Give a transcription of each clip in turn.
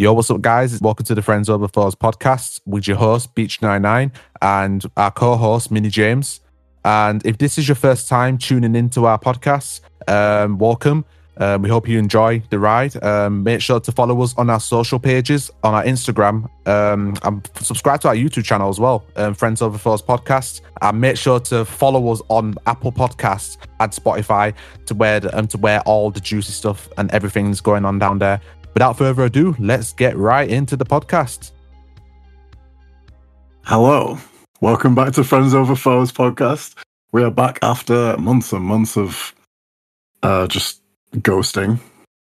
Yo, what's up, guys? Welcome to the Friends Over Foes podcast with your host, Beach99, and our co host, Minnie James. And if this is your first time tuning into our podcast, um, welcome. Um, we hope you enjoy the ride. Um, make sure to follow us on our social pages, on our Instagram, um, and subscribe to our YouTube channel as well, um, Friends Over Foes podcast. And make sure to follow us on Apple Podcasts and Spotify to where the, um, to where all the juicy stuff and everything's going on down there. Without further ado, let's get right into the podcast. Hello. Welcome back to Friends Over Foes podcast. We are back after months and months of uh, just ghosting.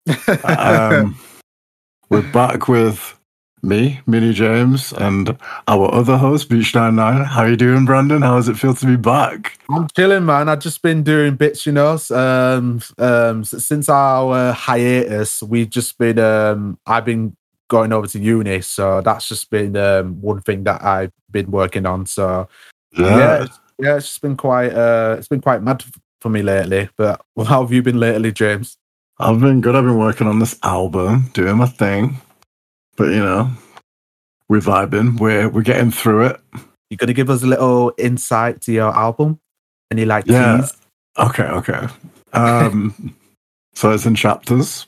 um, we're back with me, Minnie James, and our other host, Beach99. How you doing, Brandon? How does it feel to be back? I'm chilling, man. I've just been doing bits, you know. Um, um, since our hiatus, we've just been. Um, I've been going over to uni, so that's just been um, one thing that I've been working on. So yeah, yeah, it's, yeah, it's just been quite. Uh, it's been quite mad for me lately. But how have you been lately, James? I've been good. I've been working on this album, doing my thing. But you know, we're vibing. We're we're getting through it. You gonna give us a little insight to your album? Any like yeah. tease? Okay, okay. Um, so it's in chapters,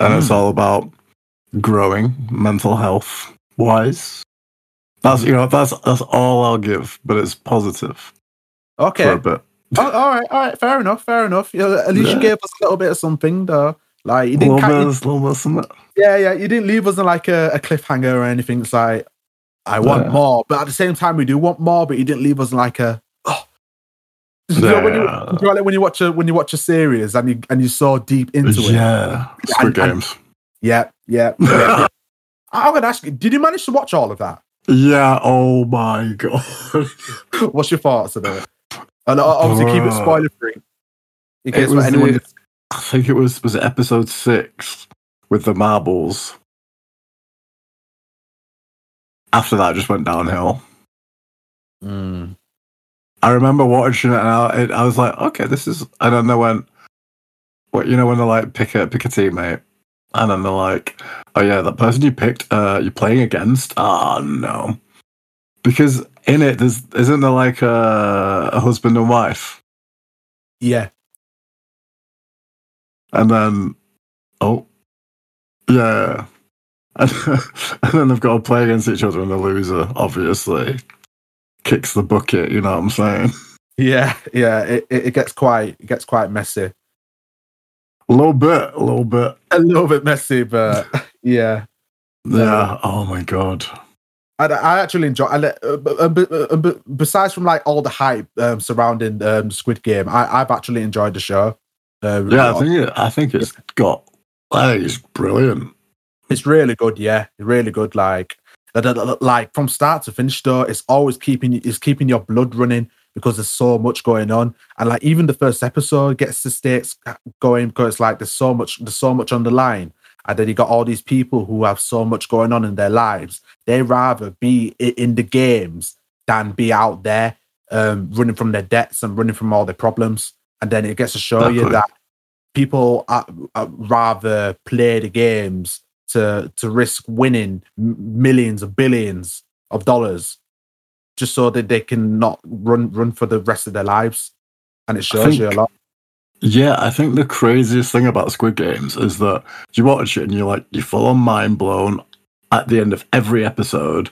and mm. it's all about growing mental health wise. That's you know that's that's all I'll give, but it's positive. Okay. For a bit. oh, all right, all right, fair enough, fair enough. You know, at least yeah. you gave us a little bit of something, though. Like you didn't, a little bit, little bit of. Yeah, yeah. You didn't leave us in like a, a cliffhanger or anything. It's like I want yeah. more, but at the same time, we do want more. But you didn't leave us in like a. Oh. You know, when, you, when you watch a when you watch a series and you and you so deep into it, yeah, Squid Games, yeah, yeah. yeah. I'm gonna ask you: Did you manage to watch all of that? Yeah. Oh my god. What's your thoughts on it? And uh, obviously, keep it spoiler free. In case anyone. The, I think it was was it episode six with the marbles. After that, just went downhill. Mm. I remember watching it, and I, I was like, "Okay, this is." And then they went, "What you know when they like pick a pick a teammate, and then they're like, "Oh yeah, that person you picked, uh, you're playing against." Ah, oh, no, because in it, there's isn't there like a, a husband and wife? Yeah. And then, oh, yeah. And, and then they've got to play against each other, and the loser, obviously, kicks the bucket. You know what I'm saying? Yeah, yeah. It, it, gets quite it gets quite messy. A little bit, a little bit, a little bit messy, but yeah, yeah. Oh my god. I, I actually enjoy. I, uh, uh, uh, besides from like all the hype um, surrounding um, Squid Game, I, have actually enjoyed the show. Uh, yeah, I think it, I think it's got. I think it's brilliant. It's really good. Yeah, really good. Like, like from start to finish, though, it's always keeping it's keeping your blood running because there's so much going on, and like even the first episode gets the stakes going because it's like there's so much there's so much on the line, and then you got all these people who have so much going on in their lives. They rather be in the games than be out there um, running from their debts and running from all their problems. And then it gets to show you that people are, are rather play the games to to risk winning millions of billions of dollars just so that they can not run run for the rest of their lives and it shows think, you a lot yeah, I think the craziest thing about Squid Games is that you watch it and you're like, you're full on mind blown at the end of every episode.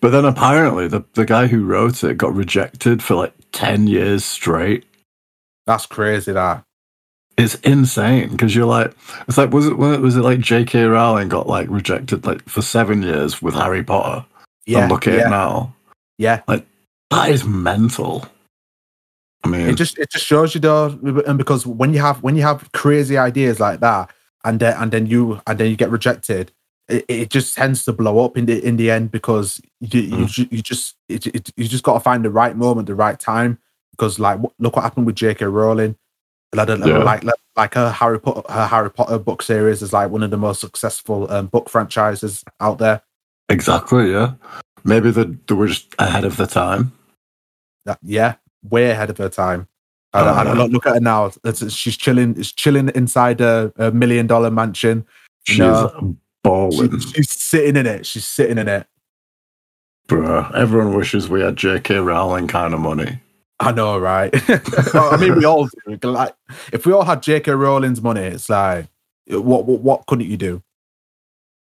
But then apparently the, the guy who wrote it got rejected for like 10 years straight. That's crazy, that. It's insane because you're like, it's like, was it, was it like J.K. Rowling got like rejected like for seven years with Harry Potter? Yeah. And look at yeah. it now. Yeah. Like, that is mental. I mean, it just it just shows you though, and because when you have when you have crazy ideas like that, and then and then you and then you get rejected, it, it just tends to blow up in the in the end because you mm. you, you just it, it, you just got to find the right moment, the right time. Because like look what happened with J.K. Rowling, like, yeah. like like her Harry Potter her Harry Potter book series is like one of the most successful um, book franchises out there. Exactly. Yeah. Maybe they, they were just ahead of the time. That, yeah, way ahead of her time. I, oh, I, I look at her now. It's, she's chilling. She's chilling inside a, a million dollar mansion. She's balling balling. She- she's sitting in it. She's sitting in it. Bruh, everyone wishes we had J.K. Rowling kind of money. I know, right? I mean, we all do. Like, if we all had J.K. Rowling's money, it's like, what, what, what couldn't you do?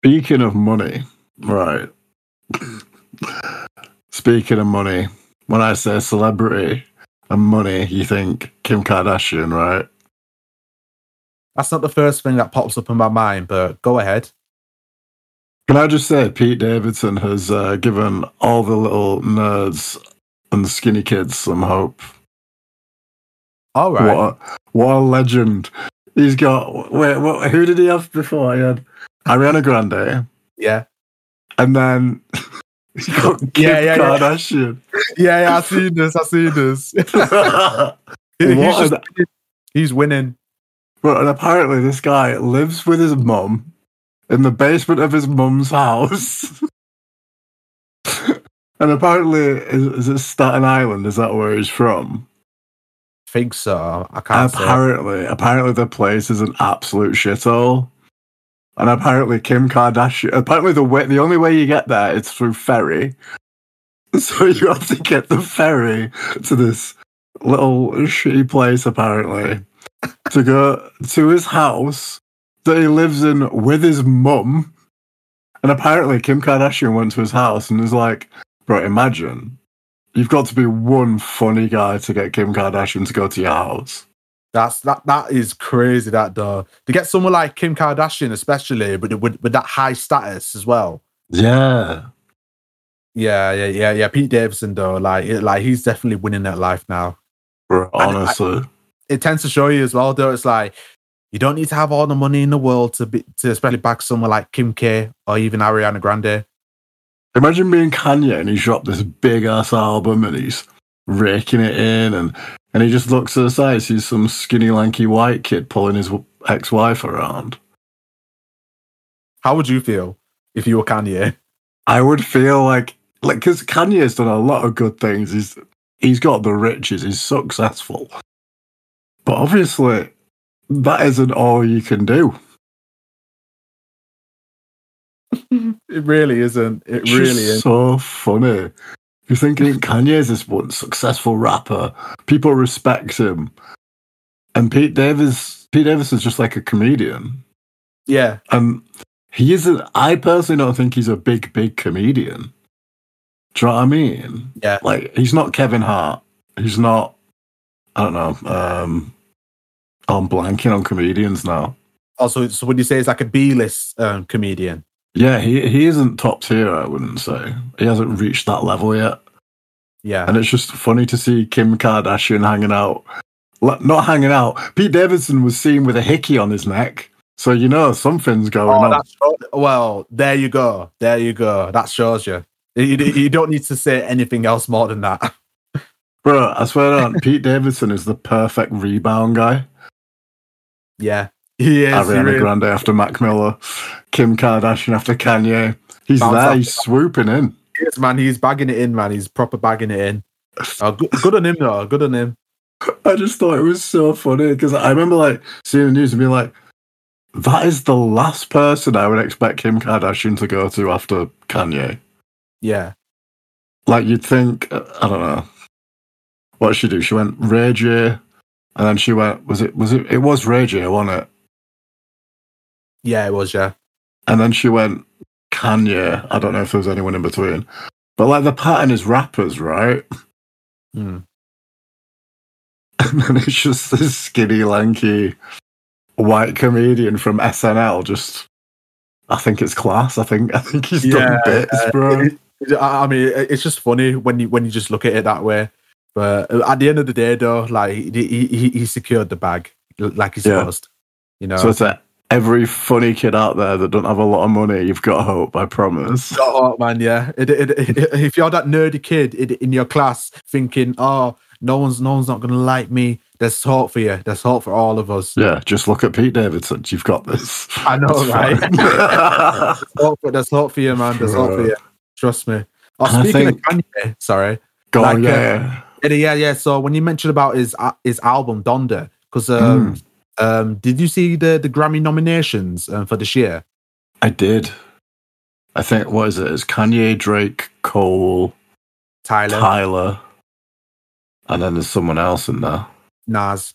Speaking of money, right. Speaking of money, when I say celebrity and money, you think Kim Kardashian, right? That's not the first thing that pops up in my mind, but go ahead. Can I just say, Pete Davidson has uh, given all the little nerds and the skinny kids some hope. All right. What, a, what a legend! He's got. Wait, what, who did he have before? He had Ariana Grande, Yeah. and then he got Kim Yeah, yeah. Kardashian. Yeah, yeah, I've seen this. I've seen this. He- he's, just, an- he's winning. But and apparently, this guy lives with his mum in the basement of his mum's house. And apparently, is, is it Staten Island? Is that where he's from? think so. I can't say. apparently, apparently, the place is an absolute shithole. And apparently, Kim Kardashian. Apparently, the way the only way you get there is through ferry. So you have to get the ferry to this little shitty place, apparently, to go to his house that he lives in with his mum. And apparently, Kim Kardashian went to his house and was like, "Bro, imagine you've got to be one funny guy to get Kim Kardashian to go to your house." That's that. That is crazy. That though to get someone like Kim Kardashian, especially with with, with that high status as well. Yeah, Yeah, yeah, yeah, yeah. Pete Davidson though, like, it, like he's definitely winning that life now. bro, I- honestly. It tends to show you as well, though. It's like you don't need to have all the money in the world to be to especially back someone like Kim K or even Ariana Grande. Imagine being Kanye and he's dropped this big ass album and he's raking it in and and he just looks to the side, and sees some skinny lanky white kid pulling his ex wife around. How would you feel if you were Kanye? I would feel like like because Kanye's done a lot of good things. He's he's got the riches. He's successful, but obviously that isn't all you can do. It really isn't. It It's really is. so funny. You're thinking Kanye's this one successful rapper. People respect him. And Pete Davis Pete Davis is just like a comedian. Yeah, And he isn't I personally don't think he's a big, big comedian. Do you know what I mean? Yeah. Like he's not Kevin Hart. He's not I don't know. Um I'm blanking on comedians now. Also, so would you say it's like a B-list um, comedian? Yeah, he he isn't top tier, I wouldn't say. He hasn't reached that level yet. Yeah, And it's just funny to see Kim Kardashian hanging out. Not hanging out. Pete Davidson was seen with a hickey on his neck. So you know something's going Oh, on. well. There you go. There you go. That shows you. You, you don't need to say anything else more than that. Bro, I swear on, Pete Davidson is the perfect rebound guy. Yeah, he is. he Ariana really Grande after Mac Miller, Kim Kardashian after Kanye. He's Bounce there, up. he's swooping in. is, man. He's bagging it in, man. He's proper bagging it in. Oh, good, good on him, though. Good on him. I just thought it was so funny because I remember like seeing the news and being like, that is the last person I would expect Kim Kardashian to go to after Kanye. Yeah, like you'd think uh, I don't know what did she do. She went Ray J, and then she went was it was it it was Ray J, wasn't it? Yeah, it was. Yeah, And then she went Kanye. I don't know if there was anyone in between, but like the pattern is rappers, right? Hmm. And then it's just this skinny, lanky white comedian from SNL. Just I think it's class. I think I think he's done bits, bro. It- it- I mean, it's just funny when you when you just look at it that way. But at the end of the day, though, like he he, he- he secured the bag like he's Yeah. supposed. You know, So it's a, every funny kid out there that don't have a lot of money, you've got hope. I promise. Oh man, yeah. It, it, it, if you're that nerdy kid in, your class thinking, "Oh, no one's no one's not gonna like me," there's hope for you. There's hope for all of us. Yeah, just look at Pete Davidson. You've got this. I know, It's right? There's hope, for, there's hope for you, man. There's hope for you. Trust me. Oh, speaking think- of Kanye, sorry. Go on, Like, uh, yeah. Yeah, yeah, yeah. So when you mentioned about his uh, his album Donda, because um, Mm. Um, did you see the the Grammy nominations um, for this year? I did. I think what is it? It's Kanye, Drake, Cole, Tyler, Tyler, and then there's someone else in there. Nas.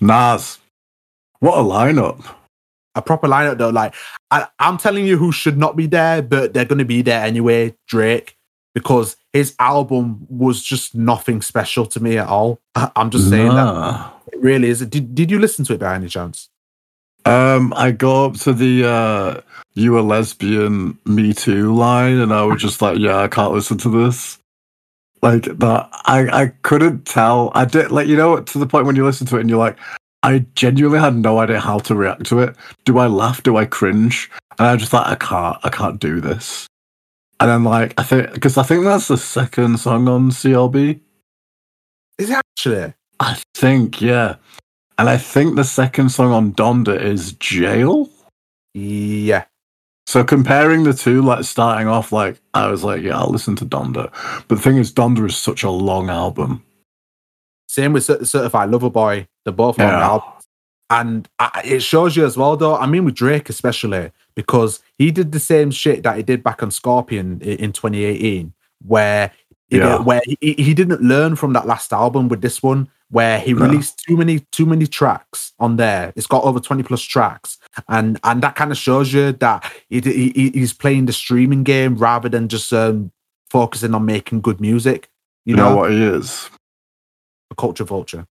Nas. What a lineup! A proper lineup though. Like I, I'm telling you, who should not be there, but they're going to be there anyway. Drake, because his album was just nothing special to me at all. I, am just saying Nah. that it really is. Did Did you listen to it by any chance? Um, I go up to the uh you a lesbian me too line and I was just like, yeah, I can't listen to this. Like that I I couldn't tell. I did like you know to the point when you listen to it and you're like, I genuinely had no idea how to react to it. Do I laugh? Do I cringe? And I just like I can't I can't do this. And then like I think because I think that's the second song on CLB. Is it actually? I think, yeah. And I think the second song on Donda is Jail. Yeah. So comparing the two, like starting off, like I was like, yeah, I'll listen to Donda. But the thing is, Donda is such a long album. Same with Cer- Certified Lover Boy. They're both long Yeah. albums. And I, it shows you as well, though. I mean, with Drake especially, because he did the same shit that he did back on Scorpion in 2018, where he, Yeah. where he, he didn't learn from that last album with this one, where he No. released too many too many tracks on there. It's got over 20 plus tracks, and and that kind of shows you that he, he he's playing the streaming game rather than just um, focusing on making good music. You, You know, know what he is? a culture vulture.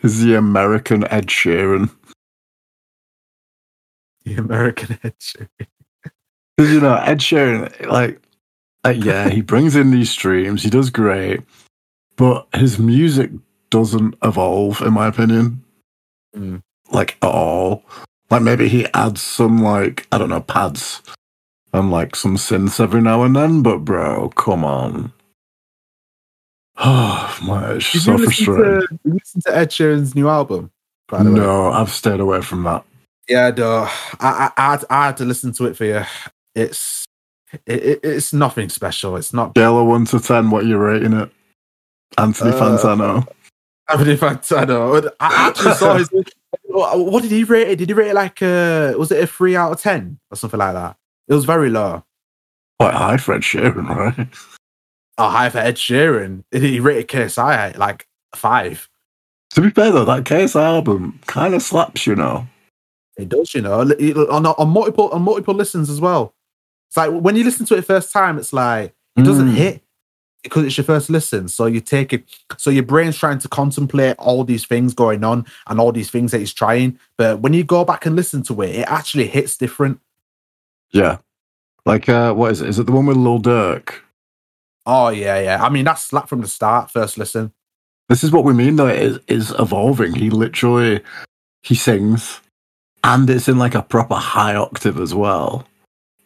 He's the American Ed Sheeran. The American Edge. Because you know, Ed Sheeran, like, uh, yeah, he brings in these streams. He does great, but his music doesn't evolve, in my opinion. Mm. Like at all. Like maybe he adds some like I don't know pads and like some synths every now and then, but bro, come on. Oh my, it's so frustrating. to, you listen to Ed Sheeran's new album? by the way? No, I've stayed away from that. Yeah, duh. I, I, I, had, I had to listen to it for you. It's it, it- it's nothing special. It's not. Scale one to ten, what are you rating it? Anthony Uh, Fantano. In fact, I actually saw his. What did he rate it? Did he rate it like uh was it a three out of ten or something like that? It was very low. Quite high for Ed Sheeran, right? Oh, high for Ed Sheeran. He rated KSI like five. To be fair though, that case album kind of slaps, you know. It does, you know, on, on multiple on multiple listens as well. It's like when you listen to it first time, it's like it doesn't Mm. hit because it's your first listen. So you take it, so your brain's trying to contemplate all these things going on and all these things that he's trying. But when you go back and listen to it, it actually hits different. Yeah. Like uh what is it? Is it the one with Lil Durk? Oh yeah, yeah. I mean that's slap from the start, first listen. This is what we mean though, it is is evolving. He literally he sings and it's in like a proper high octave as well.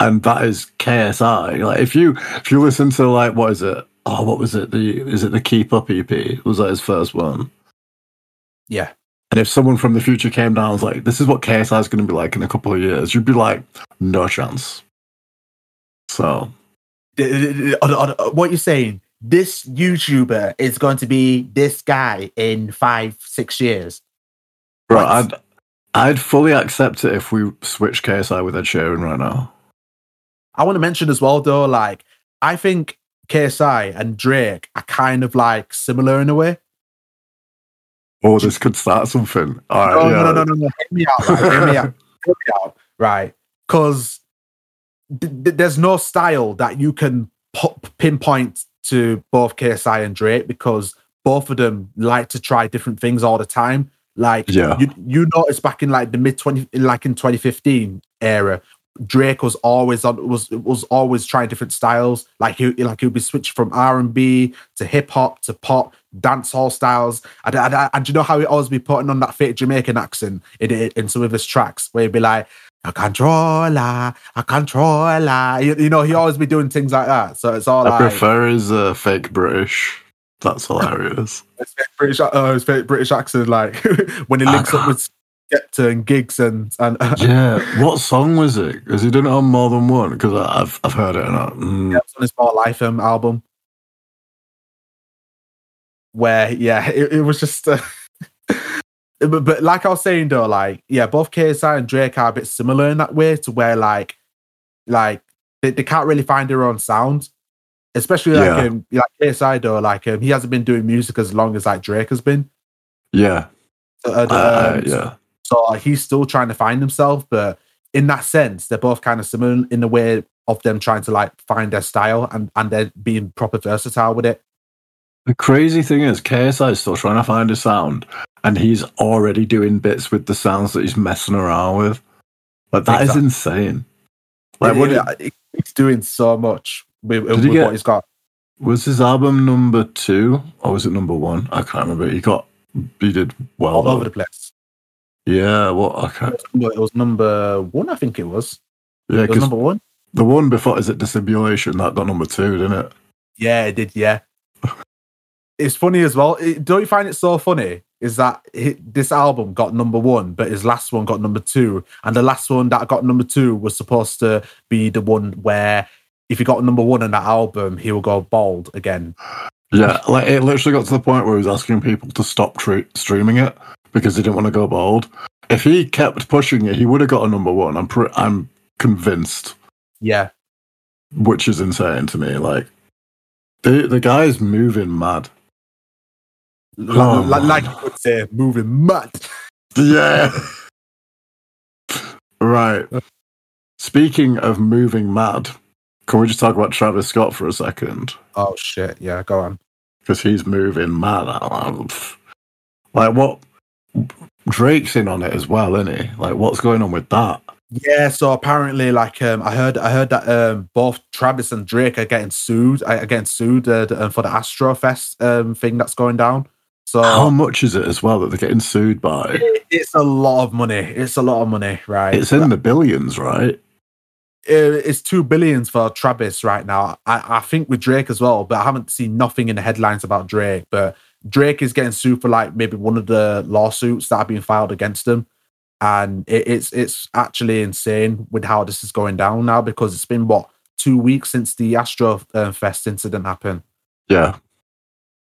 And that is KSI. Like if you if you listen to like what is it? Oh, what was it? The is it the Keep Up EP? Was that his first one? Yeah. And if someone from the future came down and was like, this is what KSI is going to be like in a couple of years, you'd be like, no chance. So, What you're saying? This YouTuber is going to be this guy in five, six years. bro, What? I'd, fully accept it if we switch KSI with Ed Sheeran right now. I want to mention as well, though, like I think KSI and Drake are kind of like similar in a way. Oh, this could start something. All right, no, yeah. no, no, no, no. Hear me out, right? Hear me out. Hear me out, right? Because th- th- there's no style that you can pinpoint to both KSI and Drake because both of them like to try different things all the time. Like Yeah. you, you notice back in like the mid twenty, like in 2015 era, Drake was always on was was always trying different styles. Like he like he'd be switching from R and B to hip hop to pop, dance hall styles. And, and, and do you know how he always be putting on that fake Jamaican accent in, in, in some of his tracks where he'd be like, a controller, a controller. You, you know, he always be doing things like that. So it's all I like prefer his uh, fake British. That's hilarious. British, uh, his fake British accent, like when he links up with Skepta and Giggs and and yeah. What song was it? Has he done it on more than one? Because I've I've heard it. And I, mm, Yeah, it's on his More Life um, album. Where, yeah, it, it was just. Uh, but, but like I was saying though, like, yeah, both KSI and Drake are a bit similar in that way to where, like, like they, they can't really find their own sound. Especially like Yeah. um, like KSI though, like um, he hasn't been doing music as long as like Drake has been. Yeah, So, uh, uh, um, yeah, So uh, he's still trying to find himself, but in that sense, they're both kind of similar in the way of them trying to like find their style and and they're being proper versatile with it. The crazy thing is, KSI is still trying to find his sound, and he's already doing bits with the sounds that he's messing around with. Like that is Exactly. insane. Like, what It- it- he's doing so much with, with he get- what he's got. was his album number two or was it number one? I can't remember. He got he did well. all though. over the place. Yeah, what? I can't, It was, it was number one, I think it was. yeah, It was number one. the one before is it Dissimulation that got number two, didn't it? Yeah, it did. Yeah, it's funny as well. It- don't you find it so funny? Is that hi this album got number one, but his last one got number two, and the last one that got number two was supposed to be the one where if he got number one on that album, he will go bald again. Yeah, like it literally got to the point where he was asking people to stop tr- streaming it because he didn't want to go bald. If he kept pushing it, he would have got a number one. I'm pre- I'm convinced, Yeah, which is insane to me. Like the the guy's moving mad. Like- Oh, like, like you would say, moving mad. Yeah. right. Speaking of moving mad, can we just talk about Travis Scott for a second? Oh shit! Yeah, go on. Because he's moving mad. Like what? Drake's in on it as well, isn't he? Like what's going on with that? Yeah, so apparently, like, um, I heard, I heard that um, both Travis and Drake are getting sued, uh, are getting sued uh, uh, for the Astrofest um thing that's going down. So How much is it as well that they're getting sued by? it- it's a lot of money. It's a lot of money, right? It's in the billions, right? It's two billions for Travis right now. I, I think with Drake as well, but I haven't seen nothing in the headlines about Drake. But Drake is getting sued for like maybe one of the lawsuits that have been filed against him, and it, it's it's actually insane with how this is going down now because it's been what two weeks since the Astro uh, Fest incident happened. Yeah.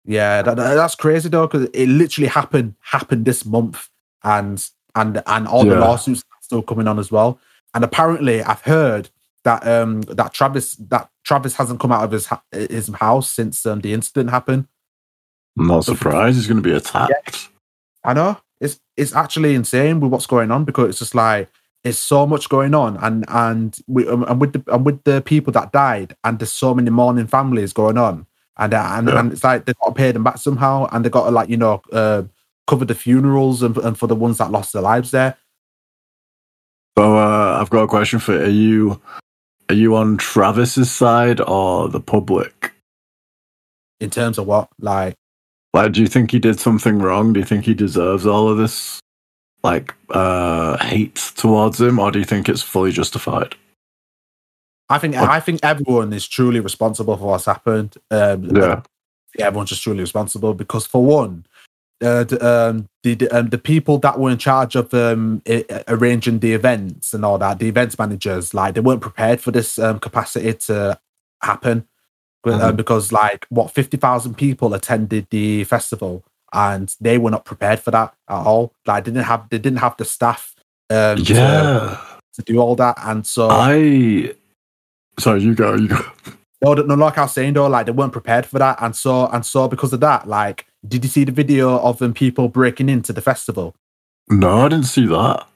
Yeah, that, that- that's crazy though because it literally happened happened this month, and and and all the lawsuits are still coming on as well. And apparently, I've heard that um that Travis that Travis hasn't come out of his ha- his house since um, the incident happened. I'm not surprised he's going to be attacked. I know it's it's actually insane with what's going on because it's just like it's so much going on, and and we um, and with the and with the people that died, and there's so many mourning families going on, and uh, and Yeah. and it's like they've got to pay them back somehow, and they've got to like you know uh, cover the funerals and, and for the ones that lost their lives there. So uh, I've got a question for you. Are you are you on Travis's side or the public? In terms of what, like, Like, do you think he did something wrong? Do you think he deserves all of this, like, uh, hate towards him, or do you think it's fully justified? I think I think everyone is truly responsible for what's happened. Um, Yeah, yeah, everyone's just truly responsible because for one, uh, the, um, the um, the people that were in charge of um, i- arranging the events and all that, the events managers, like they weren't prepared for this um, capacity to happen. Uh, Mhm. because like what fifty thousand people attended the festival and they were not prepared for that at all. Like they didn't have they didn't have the staff um, to, to do all that, and so I. Sorry, you go. You go. No, no, like I was saying though, like they weren't prepared for that, and so and so because of that, like, did you see the video of them people breaking into the festival? No, I didn't see that.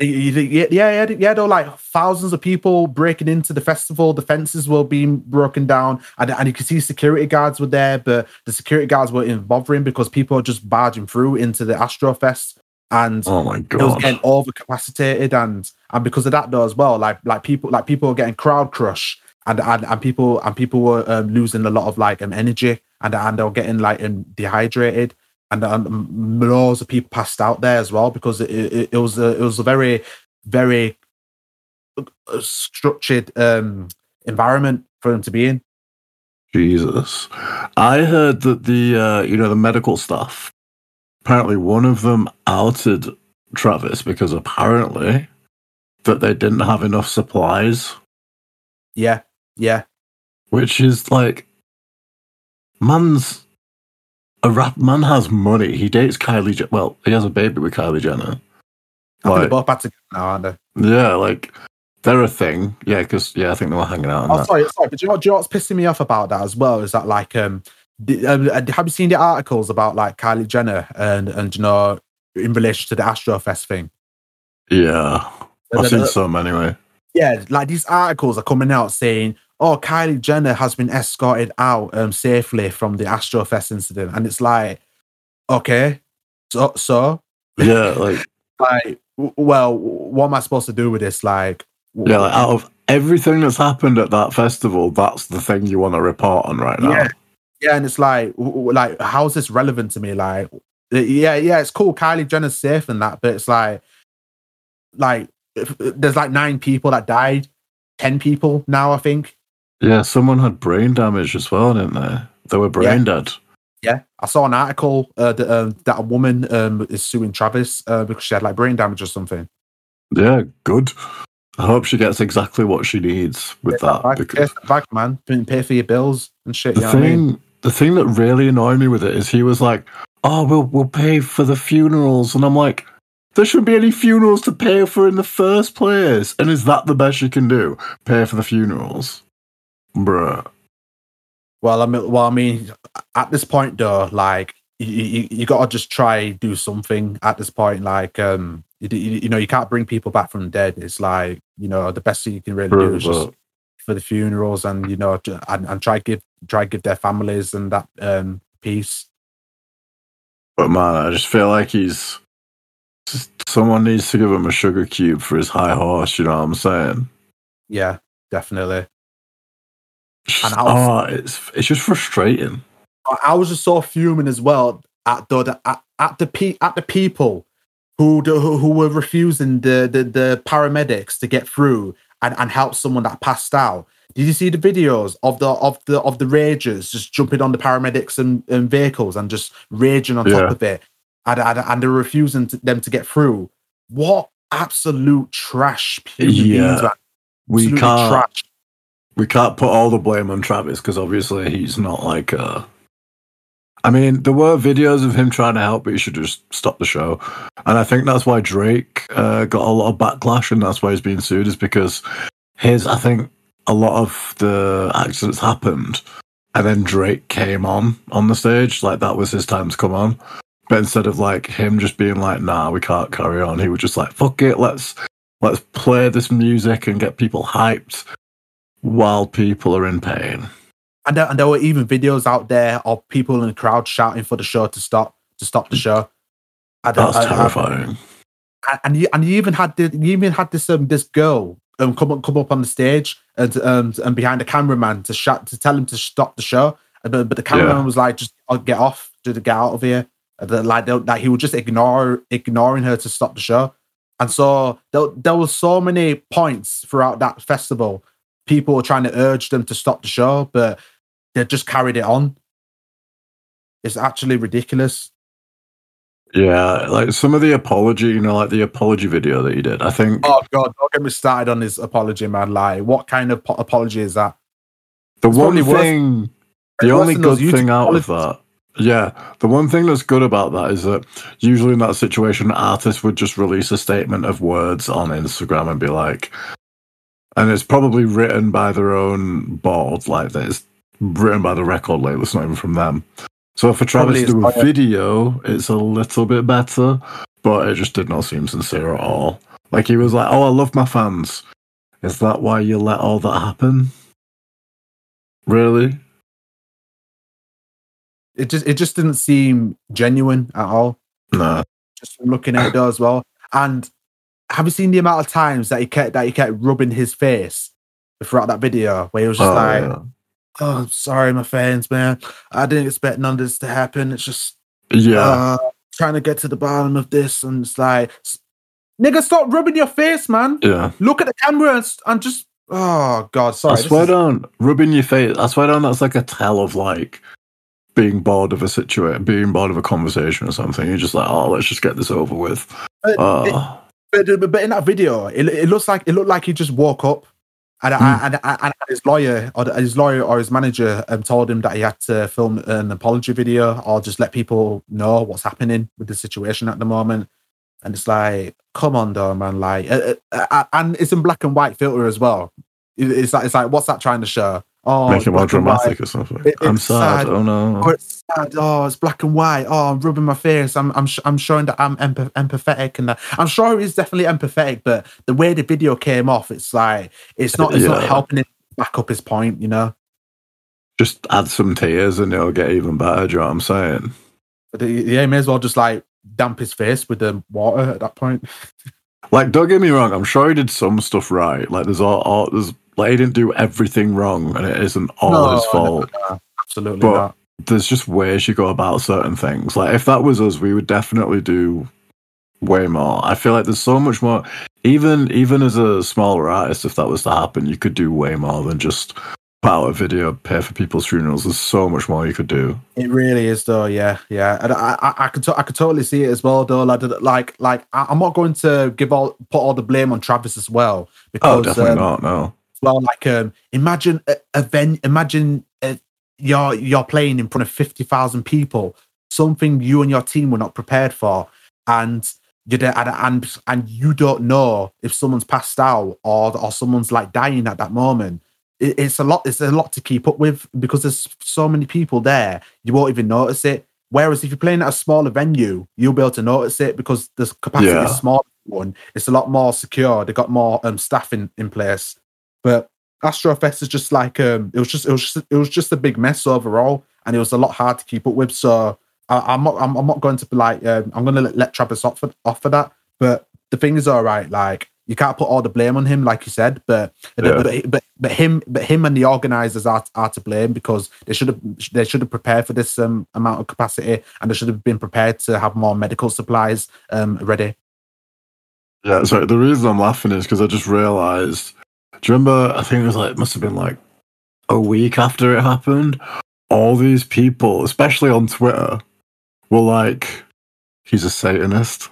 Yeah, yeah, yeah, yeah. Though, like thousands of people breaking into the festival, the fences were being broken down, and and you could see security guards were there, but the security guards weren't bothering because people are just barging through into the Astrofest, and Oh my god, it was getting overcapacitated and and because of that though as well like like people like people were getting crowd crush and and, and people and people were um, losing a lot of like um, energy and and they were getting like dehydrated and, and loads of people passed out there as well because it, it, it was a it was a very very structured um environment for them to be in. Jesus. I heard that the uh, you know the medical staff apparently one of them outed Travis because apparently that they didn't have enough supplies, yeah yeah. Which is like man's a rap man has money. He dates Kylie. Je- well, he has a baby with Kylie Jenner. I think they're both back together now aren't they yeah, like they're a thing. Yeah, because yeah, I think they were hanging out. Oh, that. sorry, sorry. But do you, know, do you know what's pissing me off about that as well? Is that like, um, the, um, uh, have you seen the articles about like Kylie Jenner and and you know in relation to the Astrofest thing? Yeah, I've Uh, seen uh, some anyway. yeah, like these articles are coming out saying, "Oh, Kylie Jenner has been escorted out um, safely from the Astrofest incident," and it's like, okay, so so Yeah, like like, well, what am I supposed to do with this? Like, yeah, like out of everything that's happened at that festival, that's the thing you want to report on right now. Yeah. yeah, and it's like, like, how's this relevant to me? Like, yeah, yeah, it's cool. Kylie Jenner's safe and that, but it's like, like, if, there's like nine people that died, ten people now, I think. Yeah, someone had brain damage as well, didn't they? They were brain dead. Yeah, I saw an article uh, that, um, that a woman um, is suing Travis uh, because she had like brain damage or something. Yeah, good. I hope she gets exactly what she needs with that. Back, Because back, man, pay for your bills and shit. the thing, I mean? the thing that really annoyed me with it is he was like, "Oh, we'll we'll pay for the funerals," and I'm like, "There shouldn't be any funerals to pay for in the first place." And is that the best you can do? Pay for the funerals, bruh. Well, I mean, well, I mean, at this point though, like you, you, you got to just try do something at this point. Like, um, you, you, you know, you can't bring people back from the dead. It's like you know, the best thing you can really do True, is just for the funerals and you know, and, and try give try give their families and that um peace. But man, I just feel like he's just, someone needs to give him a sugar cube for his high horse. You know what I'm saying? Yeah, definitely. It's And just- I was- oh, it's it's just frustrating. I- I was just so fuming as well at the, the at, at the pe- at the people who who, who were refusing the, the the paramedics to get through and, and help someone that passed out. Did you see the videos of the of the of the ragers just jumping on the paramedics and, and vehicles and just raging on Yeah. top of it, and, and, and they're refusing to, them to get through? What absolute trash Yeah. We Absolutely can't trash. We can't put all the blame on Travis because obviously he's not like uh I mean, there were videos of him trying to help, but he should just stop the show. And I think that's why Drake uh, got a lot of backlash, and that's why he's being sued, is because his, I think, a lot of the accidents happened, and then Drake came on on the stage, like that was his time to come on. But instead of like him just being like, "Nah, we can't carry on," he was just like, "Fuck it, let's let's play this music and get people hyped while people are in pain." And there, and there were even videos out there of people in the crowd shouting for the show to stop to stop the show. And, That's terrifying. and- and you and you even had the, you even had this um this girl um come up come up on the stage and um and behind the cameraman to shout to tell him to stop the show. But, but the cameraman was like, just uh, get off, just get out of here. And like like he would just ignore ignoring her to stop the show. And so there, there was so many points throughout that festival. People were trying to urge them to stop the show, but they just carried it on. It's actually ridiculous. Yeah, like some of the apology, you know, like the apology video that he did. I think Oh god, don't get me started on his apology, man. Like, what kind of po- apology is that? the it's one probably worse- thing, the only good thing out of that, yeah, the one thing that's good about that is that usually in that situation, artists would just release a statement of words on Instagram and be like, and it's probably written by their own board, like that. It's written by the record label. It's not even from them. So for Travis to do a video, it's a little bit better, but it just did not seem sincere at all. Like he was like, "Oh, I love my fans." Is that why you let all that happen? Really? It just it just didn't seem genuine at all. No. Just from looking at it as well. And have you seen the amount of times that he kept that he kept rubbing his face throughout that video where he was just Oh, like, yeah. "Oh, I'm sorry, my fans, man. I didn't expect none of this to happen. It's just Yeah. uh, trying to get to the bottom of this." And it's like, nigga, stop rubbing your face, man. yeah. Look at the camera and, and just, oh god, sorry. I swear is- down, rubbing your face. I swear down, that's like a tell of like being bored of a situation, being bored of a conversation or something. You're just like, oh, let's just get this over with. Oh, But, but, but in that video, it, it looks like it looked like he just woke up, and Hmm. and, and, and his lawyer or his lawyer or his manager um, told him that he had to film an apology video or just let people know what's happening with the situation at the moment. and it's like, come on, though, man. Like, uh, uh, uh, and it's in black and white filter as well. It- It's like, it's like, what's that trying to show? Oh, Make it more black and white. dramatic or something. It- I'm sad. sad. Oh no. Oh, it's sad. Oh, it's black and white. Oh, I'm rubbing my face. I'm, I'm, sh- I'm showing that I'm empath- empathetic, and that. I'm sure he's definitely empathetic. But the way the video came off, it's like it's not, it's not helping him back up his point. You know, Just add some tears and it'll get even better. Do you know what I'm saying? but yeah, he may as well just like damp his face with the water at that point. Like, don't get me wrong. I'm sure he did some stuff right. Like, there's all, all there's like he didn't do everything wrong, and it isn't all No, his fault. no, absolutely But- not. There's just ways you go about certain things. Like, if that was us, we would definitely do way more. I feel like there's so much more. Even even as a smaller artist, if that was to happen, you could do way more than just put out a video, pay for people's funerals. There's so much more you could do. It really is, though. Yeah, yeah, and I, I, I could, to- I could totally see it as well, though. Like, like, like, I- I'm not going to give all, put all the blame on Travis as well, because Oh, definitely um, not. No. Well like um imagine a, a ven- imagine uh you're you're playing in front of 50,000 people something you and your team were not prepared for and you don't, and, and and you don't know if someone's passed out or or someone's like dying at that moment. It, it's a lot it's a lot to keep up with because there's so many people there you won't even notice it. Whereas if you're playing at a smaller venue you'll be able to notice it because the capacity Yeah. is small one. It's a lot more secure. They've got more um staff in in place but Astrofest is just like um, it was just it was just it was just a big mess overall, and it was a lot hard to keep up with. So I, I'm not I'm, I'm not going to be like um, I'm going to let, let Travis off for, off for that. But the thing is, all right, like you can't put all the blame on him, like you said. But Yeah. but, but but him but him and the organizers are are to blame because they should have they should have prepared for this um, amount of capacity, and they should have been prepared to have more medical supplies um, ready. Yeah, sorry. The reason I'm laughing is because I just realised. Do you remember? I think it was like it must have been like a week after it happened. All these people, especially on Twitter, were like, "He's a Satanist."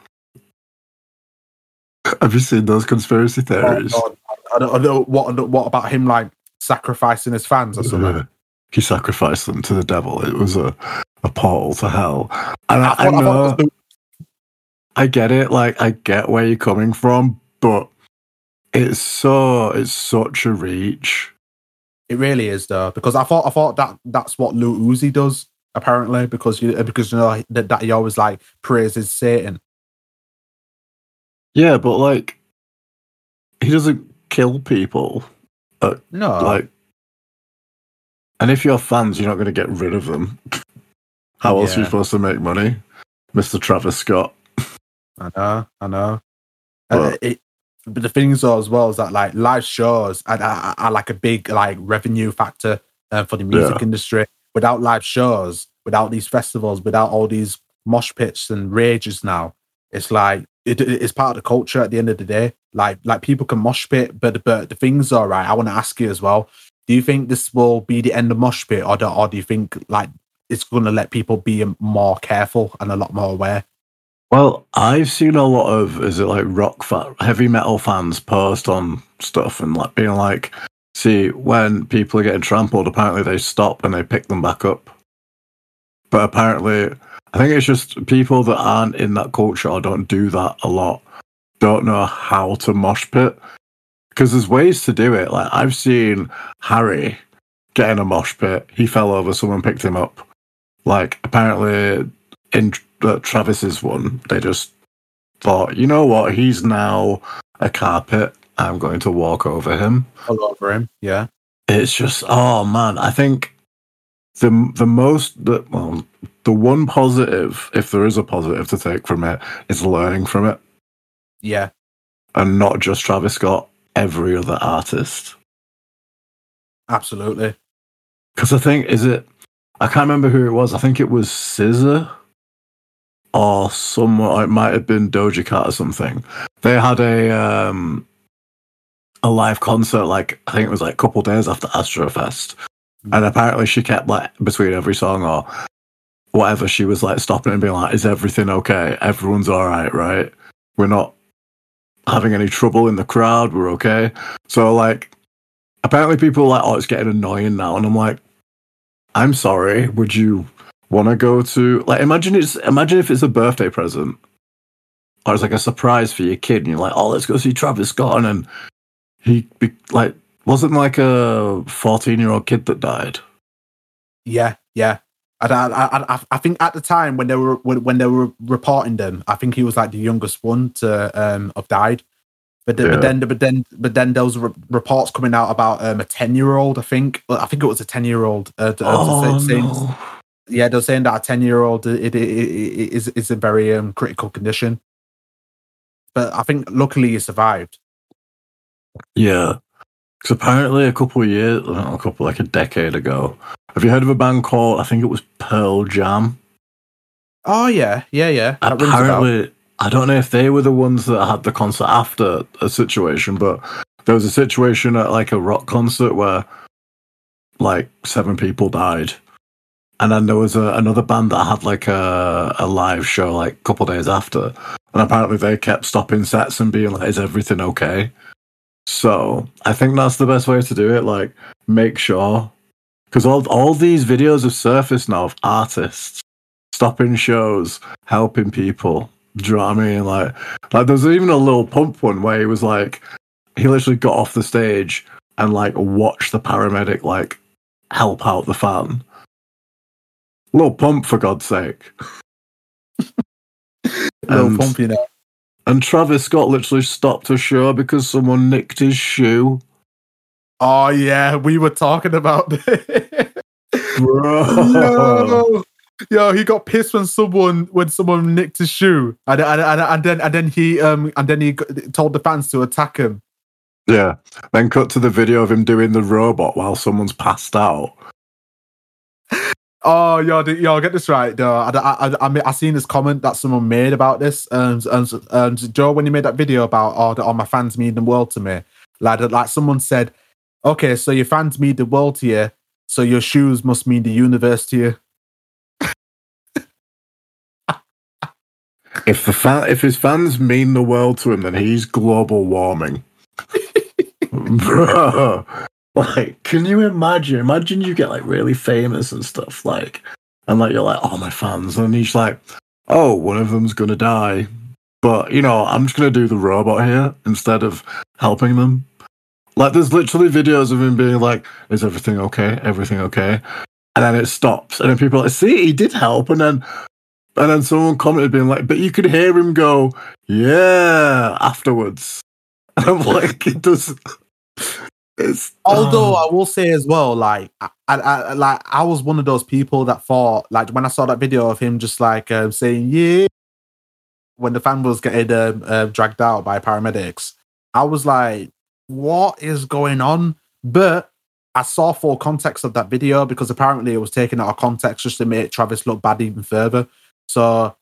Have you seen those conspiracy Oh, theories? God. I don't, I don't what what about him like sacrificing his fans or something? Yeah. He sacrificed them to the devil. It was a, a portal to hell. And I, I, I know, the- I get it. Like I get where you're coming from, but it's so it's such a reach. It really is though, because I thought I thought that that's what Lil Uzi does apparently, because you because you know that, that he always like praises Satan. Yeah, but like he doesn't kill people. No, Like, and if you're fans, you're not going to get rid of them. How else are you supposed to make money, Mister Travis Scott? I know, I know. Uh, But- it, but the thing is as well is that like live shows are, are, are like a big like revenue factor uh, for the music Yeah. industry. Without live shows, without these festivals, without all these mosh pits and rages now, it's like it, it- it's part of the culture at the end of the day. Like like people can mosh pit, but but the thing's are right. I want to ask you as well. Do you think this will be the end of mosh pit, or do, or do you think like it's going to let people be more careful and a lot more aware? Well, I've seen a lot of is it like rock fa- heavy metal fans post on stuff and like being like, see when people are getting trampled, apparently they stop and they pick them back up. But apparently, I think it's just people that aren't in that culture or don't do that a lot don't know how to mosh pit because there's ways to do it. Like I've seen Harry get in a mosh pit, he fell over, someone picked him up. Like apparently in uh, Travis's one, they just thought, you know what, he's now a carpet. I'm going to walk over him. All over him, yeah. It's just, oh man, I think the the most the well, the one positive, if there is a positive to take from it, is learning from it, Yeah, and not just Travis Scott, every other artist. absolutely. Because I think is it, I can't remember who it was. I think it was SZA or someone. It might have been Doja Cat or something. They had a um a live concert. Like I think it was like a couple days after Astrofest, and apparently she kept like between every song or whatever, she was like stopping and being like, "Is everything okay? Everyone's all right, right? We're not." Having any trouble in the crowd, we're okay. So, like, apparently people are like, oh, it's getting annoying now. And I'm like, I'm sorry. Would you want to go to like imagine it's imagine if it's a birthday present or it's like a surprise for your kid, and you're like, "Oh, let's go see Travis Scott," and he be, like wasn't like a 14 year old kid that died. Yeah, yeah. I, I, I, I think at the time when they were when, when they were reporting them, I think he was like the youngest one to um have died. But, the, Yeah. but then but then but then there was re- reports coming out about um, a ten year old. I think I think it was a ten year old. Uh, uh, Oh, no. Yeah, they're saying that a ten year old it, it, it, it is is a very um, critical condition. But I think luckily he survived. Yeah. Because apparently a couple of years, a couple, like a decade ago, have you heard of a band called, I think it was Pearl Jam? Oh yeah, yeah, yeah. That rings a bell. apparently, I don't know if they were the ones that had the concert after a situation, but there was a situation at like a rock concert where like seven people died. And then there was a, another band that had like a, a live show like a couple days after. And apparently they kept stopping sets and being like, is everything okay? So I think that's the best way to do it. Like, make sure. Because all, all these videos have surfaced now of artists stopping shows, helping people. Do you know what I mean? Like, like there's even a Lil Pump one where he was like, he literally got off the stage and like watched the paramedic like help out the fan. Lil Pump for God's sake. Little And- pump, you know. And Travis Scott literally stopped a show because someone nicked his shoe. Oh yeah, we were talking about this. Bro. Yo, yo, he got pissed when someone when someone nicked his shoe, and and, and, and then and then he um and then he told the fans to attack him. Yeah. Then cut to the video of him doing the robot while someone's passed out. Oh, yo, yo, get this right. though. I, I, I, I, seen this comment that someone made about this. Um, and, and Joe, when you made that video about oh, oh, my fans mean the world to me, like like someone said, okay, so your fans mean the world to you, so your shoes must mean the universe to you. If the fa- if his fans mean the world to him, then he's global warming. Bro. Like, can you imagine? Imagine you get like really famous and stuff, like, and like you're like, oh my fans, and he's like, oh, one of them's gonna die, but you know, I'm just gonna do the robot here instead of helping them. Like, there's literally videos of him being like, is everything okay? Everything okay? And then it stops, and then people are like, see, he did help, and then and then someone commented being like, but you could hear him go, yeah, afterwards. And I'm like, it does. It's Although oh. I will say as well, like I, I, I like I was one of those people that thought like when I saw that video of him just like um, saying yeah when the fan was getting um, uh, dragged out by paramedics, I was like, what is going on? But I saw full context of that video because apparently it was taken out of context just to make Travis look bad even further. So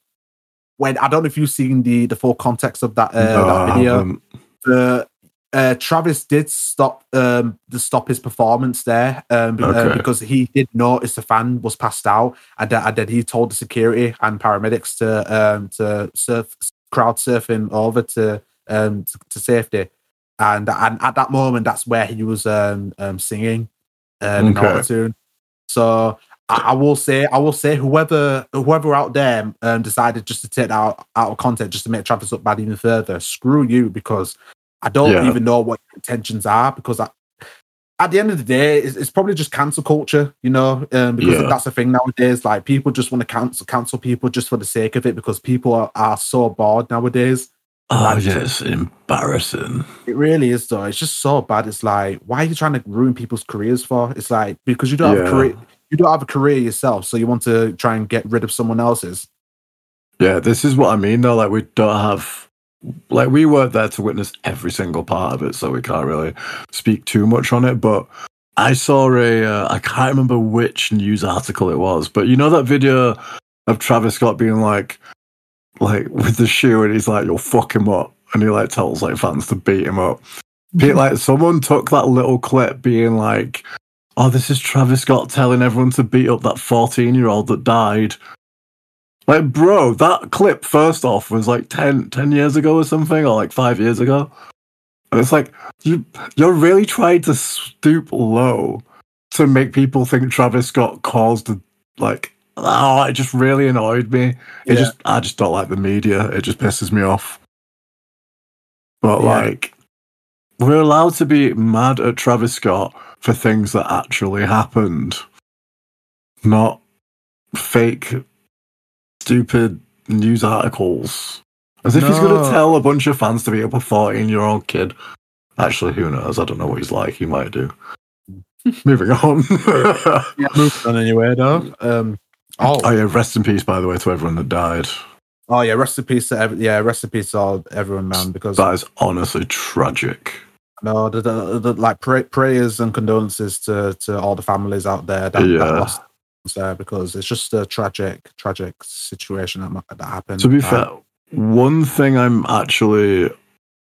when I don't know if you've seen the the full context of that uh, No, that video the uh, Travis did stop um to stop his performance there um, be- uh, because he did notice the fan was passed out and, then- and then he told the security and paramedics to um to surf crowd surfing over to um to, to safety. And and at that moment that's where he was um, um singing um, Okay. so I, I will say I will say whoever whoever out there um, decided just to take that out, out of context just to make Travis look bad even further screw you because I don't Yeah. even know what your intentions are because I, at the end of the day, it's, it's probably just cancel culture, you know, um, because Yeah. that's the thing nowadays. Like people just want to cancel cancel people just for the sake of it because people are, are so bored nowadays. Oh, Like- yeah, it's embarrassing. It really is though. It's just so bad. It's like, why are you trying to ruin people's careers for? It's like because you don't have a career, you don't have a career yourself, so you want to try and get rid of someone else's. Yeah, this is what I mean though. Like we don't have like we weren't there to witness every single part of it, so we can't really speak too much on it. But I saw a uh, I can't remember which news article it was, but you know that video of Travis Scott being like like with the shoe and he's like, You'll fuck him up and he like tells like fans to beat him up. Like someone took that little clip being like, Oh, this is Travis Scott telling everyone to beat up that 14 year old that died. Like, bro, that clip first off was like 10, 10 years ago or something, or like five years ago. And it's like, you, you're really trying to stoop low to make people think Travis Scott caused a, like oh, it just really annoyed me. It Yeah. just I just don't like the media. It just pisses me off. But Yeah. like we're allowed to be mad at Travis Scott for things that actually happened. Not fake stupid news articles. As if he's gonna tell a bunch of fans to be up a 14 year old kid. Actually, who knows? I don't know what he's like. He might do. Moving on. Yeah, moving on anyway, though. Um, oh, Oh yeah, rest in peace, by the way, to everyone that died. oh yeah, rest in peace to every, yeah, rest in peace to all, everyone, man. Because That is honestly tragic. no, the, the, the, like pray, prayers and condolences to to all the families out there that, Yeah. that lost there because it's just a tragic, tragic situation that, that happened. To be fair, one thing I'm actually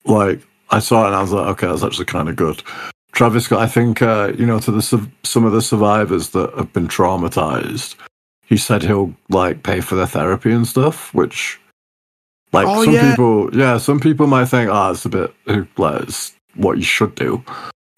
like, I saw it and I was like, okay, that's actually kind of good. Travis Scott, I think, uh, you know, to the some of the survivors that have been traumatized, he said he'll like pay for their therapy and stuff, which, like, Oh, some yeah. people, yeah, some people might think, oh, it's a bit like it's what you should do,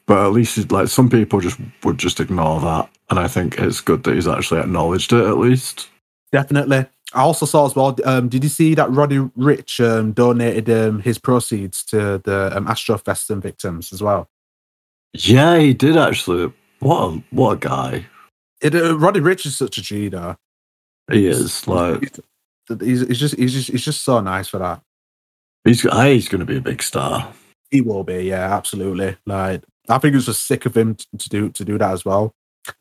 but at least like some people just would just ignore that, and I think it's good that he's actually acknowledged it at least. Definitely. I also saw as well. Um, did you see that Roddy Ricch um, donated um, his proceeds to the um, victims as well? Yeah, he did actually. What a what a guy It, uh, Roddy Ricch is such a G, though. he is. Like He's, he's just he's just he's just so nice for that. he's he's going to be a big star. He will be, yeah, absolutely. Like I think it was just sick of him to do to do that as well.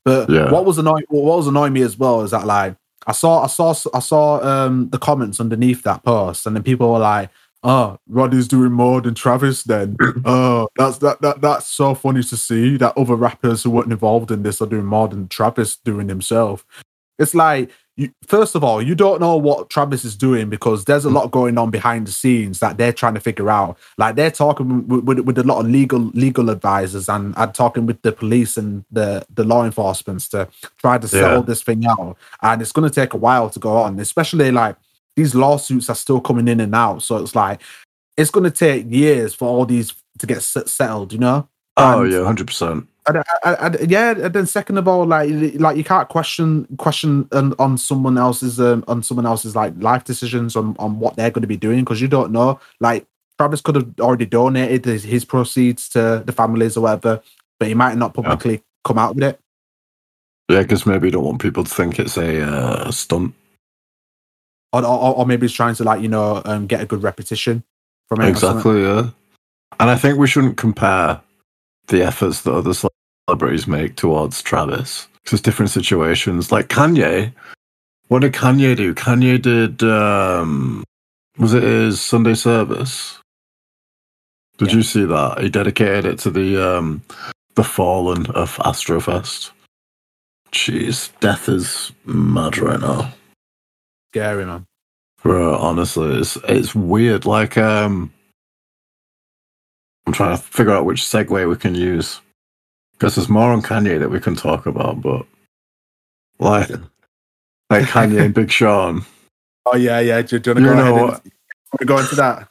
But Yeah. what was annoying what was annoying me as well is that like I saw I saw I saw um the comments underneath that post and then people were like, Oh, Roddy's doing more than Travis then. oh, that's that, that that's so funny to see that other rappers who weren't involved in this are doing more than Travis doing himself. It's like you, first of all, you don't know what Travis is doing because there's a lot going on behind the scenes that they're trying to figure out. Like they're talking with, with, with a lot of legal legal advisors and, and talking with the police and the, the law enforcement to try to settle Yeah. this thing out. And it's going to take a while to go on, especially like these lawsuits are still coming in and out. So it's like it's going to take years for all these to get set- settled. You know. Oh And- yeah, hundred percent. And, and, and- yeah, and then second of all, like like you can't question question on, on someone else's um, on someone else's like life decisions on, on what they're going to be doing because you don't know. Like Travis could have already donated his, his proceeds to the families or whatever, but he might not publicly come out with it. Yeah, because maybe you don't want people to think it's a uh, stunt. Or, or, or maybe he's trying to like you know um, get a good repetition from it. Exactly. Yeah, and I think we shouldn't compare the efforts that other celebrities make towards Travis because it's different situations. Like Kanye, what did Kanye do? Kanye did. um Was it his Sunday service? Did Yeah. you see that? He dedicated it to the um the fallen of Astrofest. Jeez, death is mad right now. Scary man. Bro, honestly, it's it's weird. Like, um, I'm trying to figure out which segue we can use because there's more on Kanye that we can talk about, but like, like Kanye and Big Sean, Oh yeah, yeah. Do, do you want to know go, ahead and, go into that?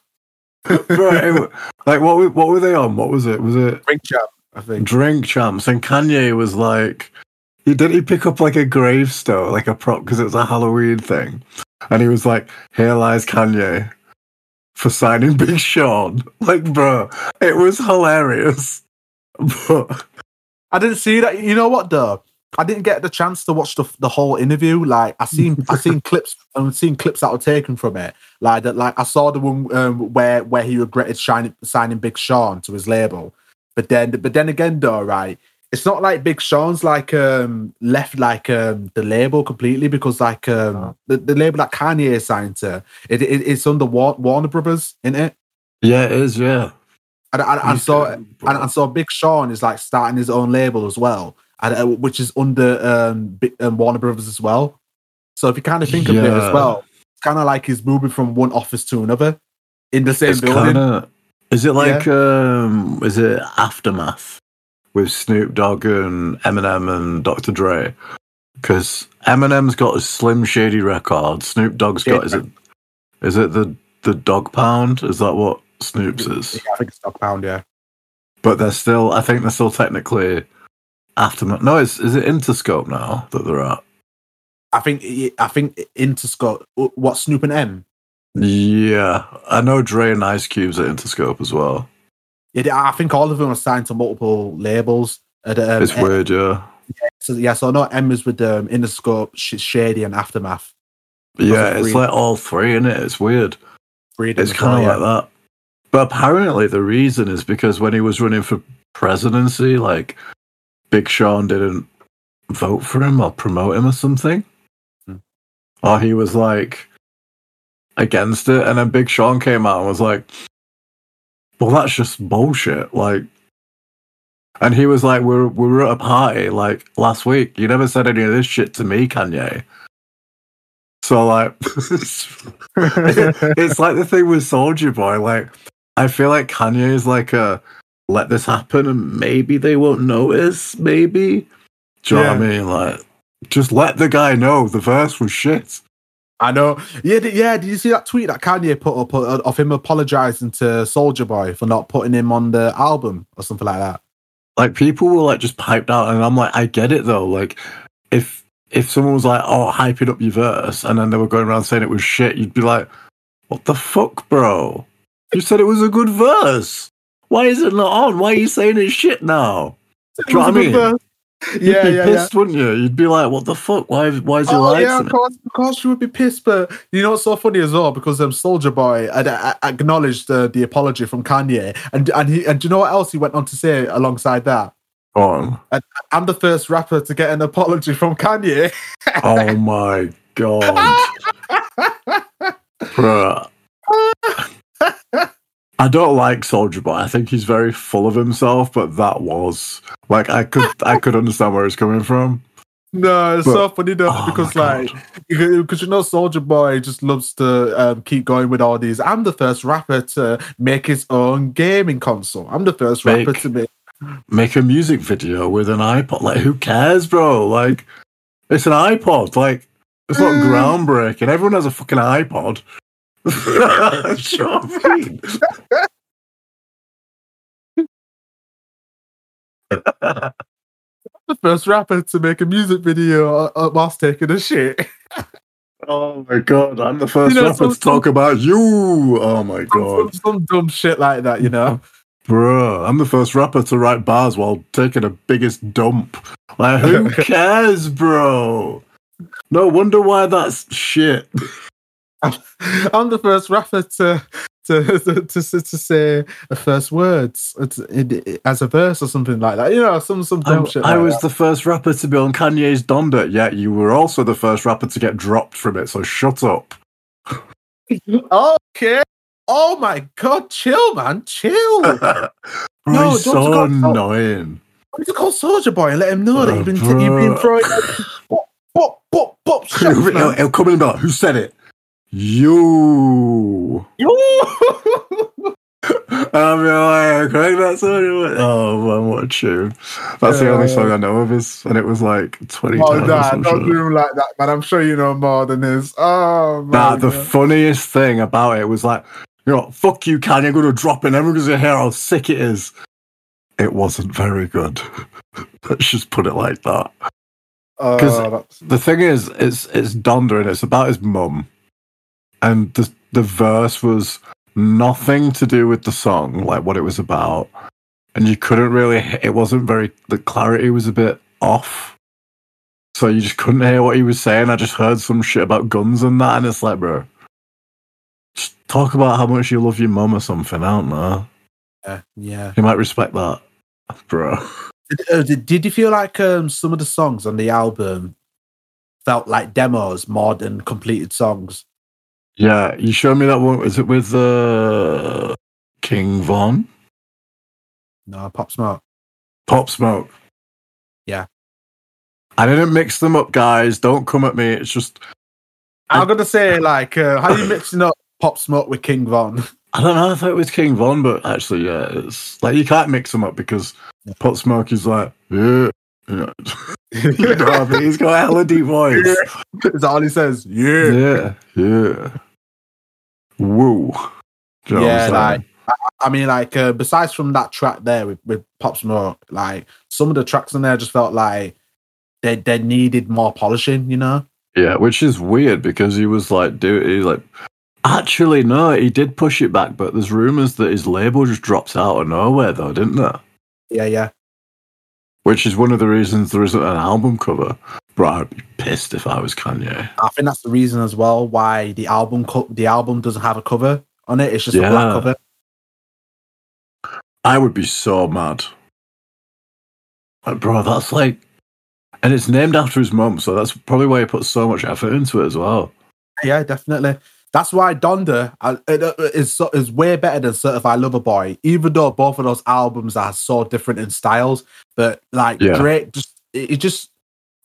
right, like, what were- what were they on? What was it? Was it Drink chat, I think. Drink Champs? And Kanye was like, he did he pick up like a gravestone, like a prop because it was a Halloween thing, and he was like, "Here lies Kanye." For signing Big Sean, like, bro, it was hilarious. But I didn't see that. You know what though? I didn't get the chance to watch the, the whole interview. Like I seen I seen clips and seen clips that were taken from it. Like that. Like I saw the one um, where where he regretted signing signing Big Sean to his label. But then but then again though, right? It's not like Big Sean's like um left like um the label completely because like um the, the label that Kanye is signed to it, it it's under War- Warner Brothers, isn't it? yeah, it is. Yeah, And, and, and so and, and so Big Sean is like starting his own label as well, and uh, which is under um, um, Warner Brothers as well. So if you kind of think of it as well, it's kind of like he's moving from one office to another in the same it's building. kind of. Is it like um? Is it aftermath with Snoop Dogg and Eminem and Dr. Dre? Because Eminem's got a Slim Shady record. Snoop Dogg's got is it? Is it the the Dog Pound? Is that what Snoop's is? Yeah, I think it's Dog Pound. Yeah, But they're still. I think they're still technically aftermath. No, is is it Interscope now that they're at? I think I think Interscope. What Snoop and M? Yeah, I know Dre and Ice Cube's at Interscope as well. Yeah, I think all of them are signed to multiple labels. At, um, it's weird, yeah. So yeah, so I know is with um, Interscope, Shady, and Aftermath. Yeah, it's like all three in it. It's weird. Freedom it's kind of like that. But apparently, the reason is because when he was running for presidency, like Big Sean didn't vote for him or promote him or something, Hmm. or he was like against it, and then Big Sean came out and was like, "Well, that's just bullshit." Like, and he was like, "We're we were at a party like last week. You never said any of this shit to me, Kanye." So like, it's like the thing with Soulja Boy. Like, I feel like Kanye is like a let this happen and maybe they won't notice. Maybe. Do you know what I mean? Like, just let the guy know the verse was shit. I know. Yeah, d- yeah. Did you see that tweet that Kanye put up of him apologizing to Soulja Boy for not putting him on the album or something like that? Like people were like just piped out, and I'm like, I get it though. Like, if if someone was like, "Oh, hyping up your verse," and then they were going around saying it was shit, you'd be like, "What the fuck, bro? You said it was a good verse. Why is it not on? Why are you saying it's shit now?" Do you know what I mean? You'd Yeah, be yeah, yeah. pissed, wouldn't you? You'd be like, "What the fuck? Why? Why is he Oh yeah, of course, of course, you would be pissed. But you know what's so funny as well because um, Soulja Boy had, uh, acknowledged uh, the apology from Kanye, and and he and do you know what else he went on to say alongside that? On. I'm the first rapper to get an apology from Kanye. Oh my god, Bruh. I don't like Soulja Boy. I think he's very full of himself, but that was like I could I could understand where he's coming from. no, it's But- so funny though Oh because like because you know Soulja Boy just loves to um, keep going with all these. I'm the first rapper to make his own gaming console. I'm the first Make- rapper to make. make a music video with an iPod. Like, who cares, bro? Like, it's an iPod. Like, it's not Mm. groundbreaking. Everyone has a fucking iPod. I mean. The first rapper to make a music video uh, uh, whilst taking a shit. oh my god, I'm the first You know, rapper some- to talk about you. Oh my god, some, some dumb shit like that, you know. bro, I'm the first rapper to write bars while taking a biggest dump. Like, who cares, bro? No wonder why that's shit. I'm the first rapper to to to, to, to say the first words as a verse or something like that. You know, some some dumb I, shit. I like was the first rapper to be on Kanye's Donda, yet you were also the first rapper to get dropped from it, so shut up. okay. Oh my god, chill, man, chill. No, he's don't so annoying. I need to call Soulja Boy and let him know that you've been t- you've been throwing pop pop pop pop He'll, he'll, man. he'll come in about who said it? You. I'll be like, what it was. Oh man, what a tune. That's the Yeah, only yeah. song I know of his, and it was like 20 Oh, nah, don't sure. do like that, man. I'm sure you know more than this. Oh, man. Nah, the funniest thing about it was like, you know, fuck you, Kanye, I'm gonna drop it, everyone's gonna hear how sick it is. It wasn't very good. Let's just put it like that. Oh, 'cause- that's- The thing is, it's it's Donda and it's about his mum, and the the verse was nothing to do with the song, like what it was about, and you couldn't really. It wasn't very. The clarity was a bit off, so you just couldn't hear what he was saying. I just heard some shit about guns and that, and it's like, bro, just talk about how much you love your mum or something. I don't know. yeah, yeah. You might respect that, bro. Did, uh, did, did you feel like um, some of the songs on the album felt like demos more than completed songs? Yeah, you showed me that one. Is it with uh, King Von? No, Pop Smoke. Pop Smoke. Yeah. I didn't mix them up, guys. Don't come at me. It's just I'm gonna say like, uh, how you mixing up Pop Smoke with King Von? I don't know. I thought it was King Von, but actually, yeah, it's like you can't mix them up because Pop Smoke is like, yeah, know, you know what I mean? He's got a hella deep voice. Is that all he says? Yeah. Yeah, yeah. Woo. You know Yeah, like I mean, like uh, besides from that track there with, with Pop Smoke, like some of the tracks in there just felt like they they needed more polishing. You know? Yeah, which is weird because he was like, do he like. Actually, no, he did push it back, but there's rumors that his label just drops out of nowhere, though, didn't there? Yeah, yeah. Which is one of the reasons there isn't an album cover. But I'd be pissed if I was Kanye. I think that's the reason as well why the album co- the album doesn't have a cover on it. It's just a black cover. I would be so mad. Like, bro, that's like. And it's named after his mum, so that's probably why he put so much effort into it as well. Yeah, definitely. That's why Donda uh, uh, is is way better than Certified Lover Boy, even though both of those albums are so different in styles. But like Yeah. Drake, just it, it just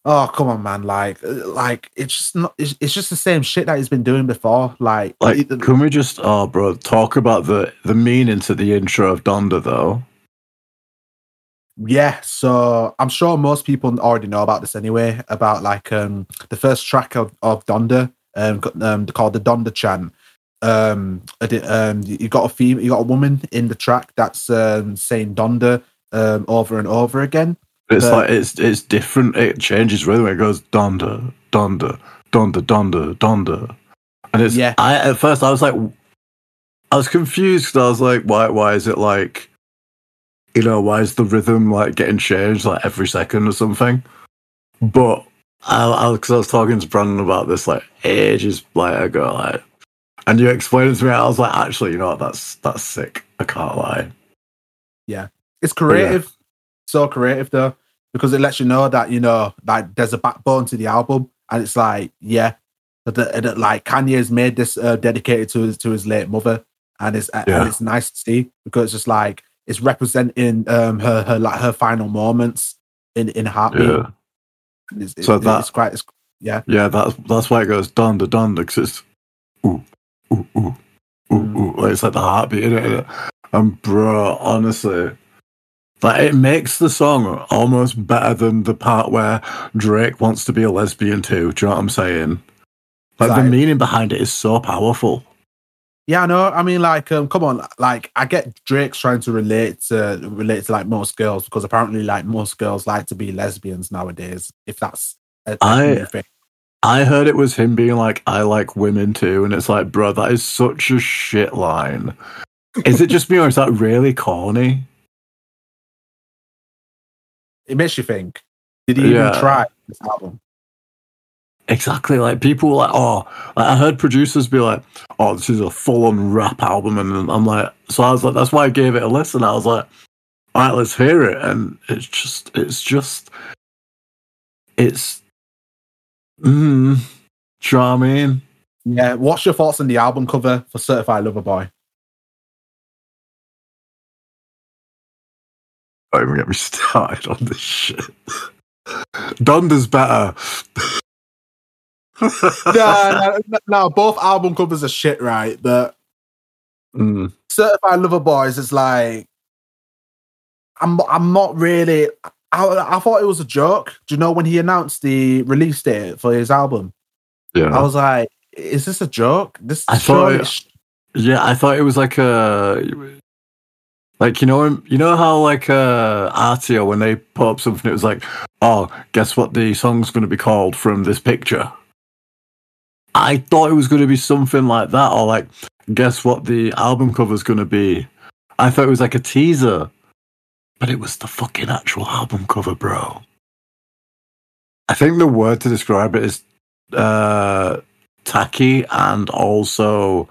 oh come on, man! Like uh, like it's just not it's, it's just the same shit that he's been doing before. Like Like, it- can we just, oh, bro, talk about the the meaning to the intro of Donda, though? Yeah, so I'm sure most people already know about this anyway. About like um the first track of of Donda, um, um called the Donda Chant. Um, um, you got a theme, you got a woman in the track that's um saying Donda um over and over again. It's But- like it's it's different. It changes rhythm. It goes Donda, Donda, Donda, Donda, Donda, and it's. Yeah. I at first I was like, I was confused. 'cause I was like, why? Why is it like, you know, why is the rhythm like getting changed like every second or something? But I, I, was talking to Brandon about this like ages like ago, like, and you explained it to me. I was like, actually, you know what? That's that's sick. I can't lie. Yeah, it's creative, so creative though, because it lets you know that you know like there's a backbone to the album, and it's like yeah, that, like Kanye's made this uh, dedicated to his to his late mother, and it's Yeah. and it's nice to see because it's just like it's representing um her her like her final moments in in heartbeat. Yeah. It's, So it- that- it's quite it's, yeah Yeah, that's that's why it goes donda donda because it's ooh ooh ooh ooh Mm. ooh. Like, it's like the heartbeat in it. And bro, honestly, like it makes the song almost better than the part where Drake wants to be a lesbian too. Do you know what I'm saying? Like the meaning behind it is so powerful. Yeah, I know. I mean, like, um, come on, like, I get Drake's trying to relate to relate to like most girls because apparently, like, most girls like to be lesbians nowadays. If that's a, a I- thing. I heard it was him being like, "I like women too," and it's like, bro, that is such a shit line. Is it just me or is that really corny? it makes you think. Did he Yeah. even try this album? Exactly. Like people were like, oh, like I heard producers be like, oh, this is a full on rap album. And I'm like, so I was like, that's why I gave it a listen. I was like, all right, let's hear it. And it's just, it's just, it's, mm, do you know I mean? Yeah. What's your thoughts on the album cover for Certified Lover Boy? Don't even get me started on this shit. Donda's better. no, no, no, both album covers are shit, right? But Mm, Certified Lover Boys is like, I'm, I'm not really. I, I thought it was a joke. Do you know when he announced the release date for his album? Yeah, I was like, is this a joke? This I thought- sh- Yeah, I thought it was like a like you know you know how like uh Artio when they put up something it was like, oh, guess what the song's gonna be called from this picture. I thought it was gonna be something like that, or like guess what the album cover's gonna be. I thought it was like a teaser. But it was the fucking actual album cover, bro. I think the word to describe it is uh tacky and also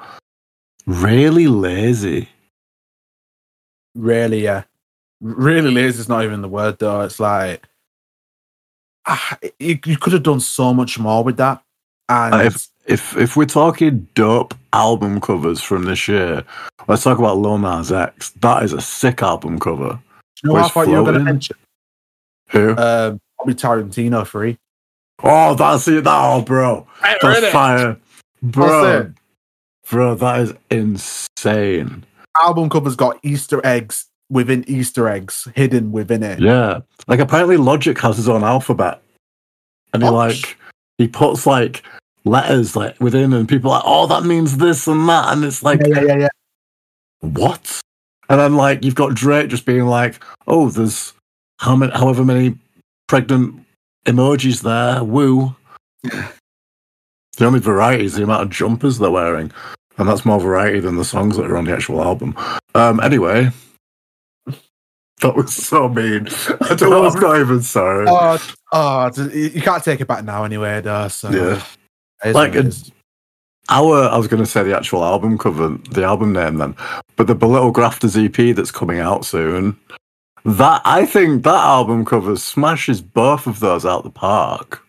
really lazy. really, yeah, really lazy is not even the word though. It's like ah, you, you could have done so much more with that. And if if we're talking dope album covers from this year, let's talk about Lil Nas X. That is a sick album cover. you know I where's thought you were going to mention? Who? Um, probably Tarantino free. oh, that's it. That, oh, bro, that's fire, bro. Bro, that is insane. Album covers got Easter eggs within Easter eggs hidden within it. Yeah, like apparently Logic has his own alphabet, and he What? like he puts like letters like within, and people are like, oh, that means this and that, and it's like, yeah, yeah, yeah, yeah. what? And then like you've got Drake just being like, oh, there's how many, however many pregnant emojis there, woo. The only variety is the amount of jumpers they're wearing, and that's more variety than the songs that are on the actual album. Um, anyway, that was so mean. I don't know. I'm not even sorry. Oh, oh, you can't take it back now anyway, though. So Yeah. It is Like. Our, I was going to say the actual album cover, the album name then, but the Belittle Grafters EP that's coming out soon. That I think that album cover smashes both of those out the park.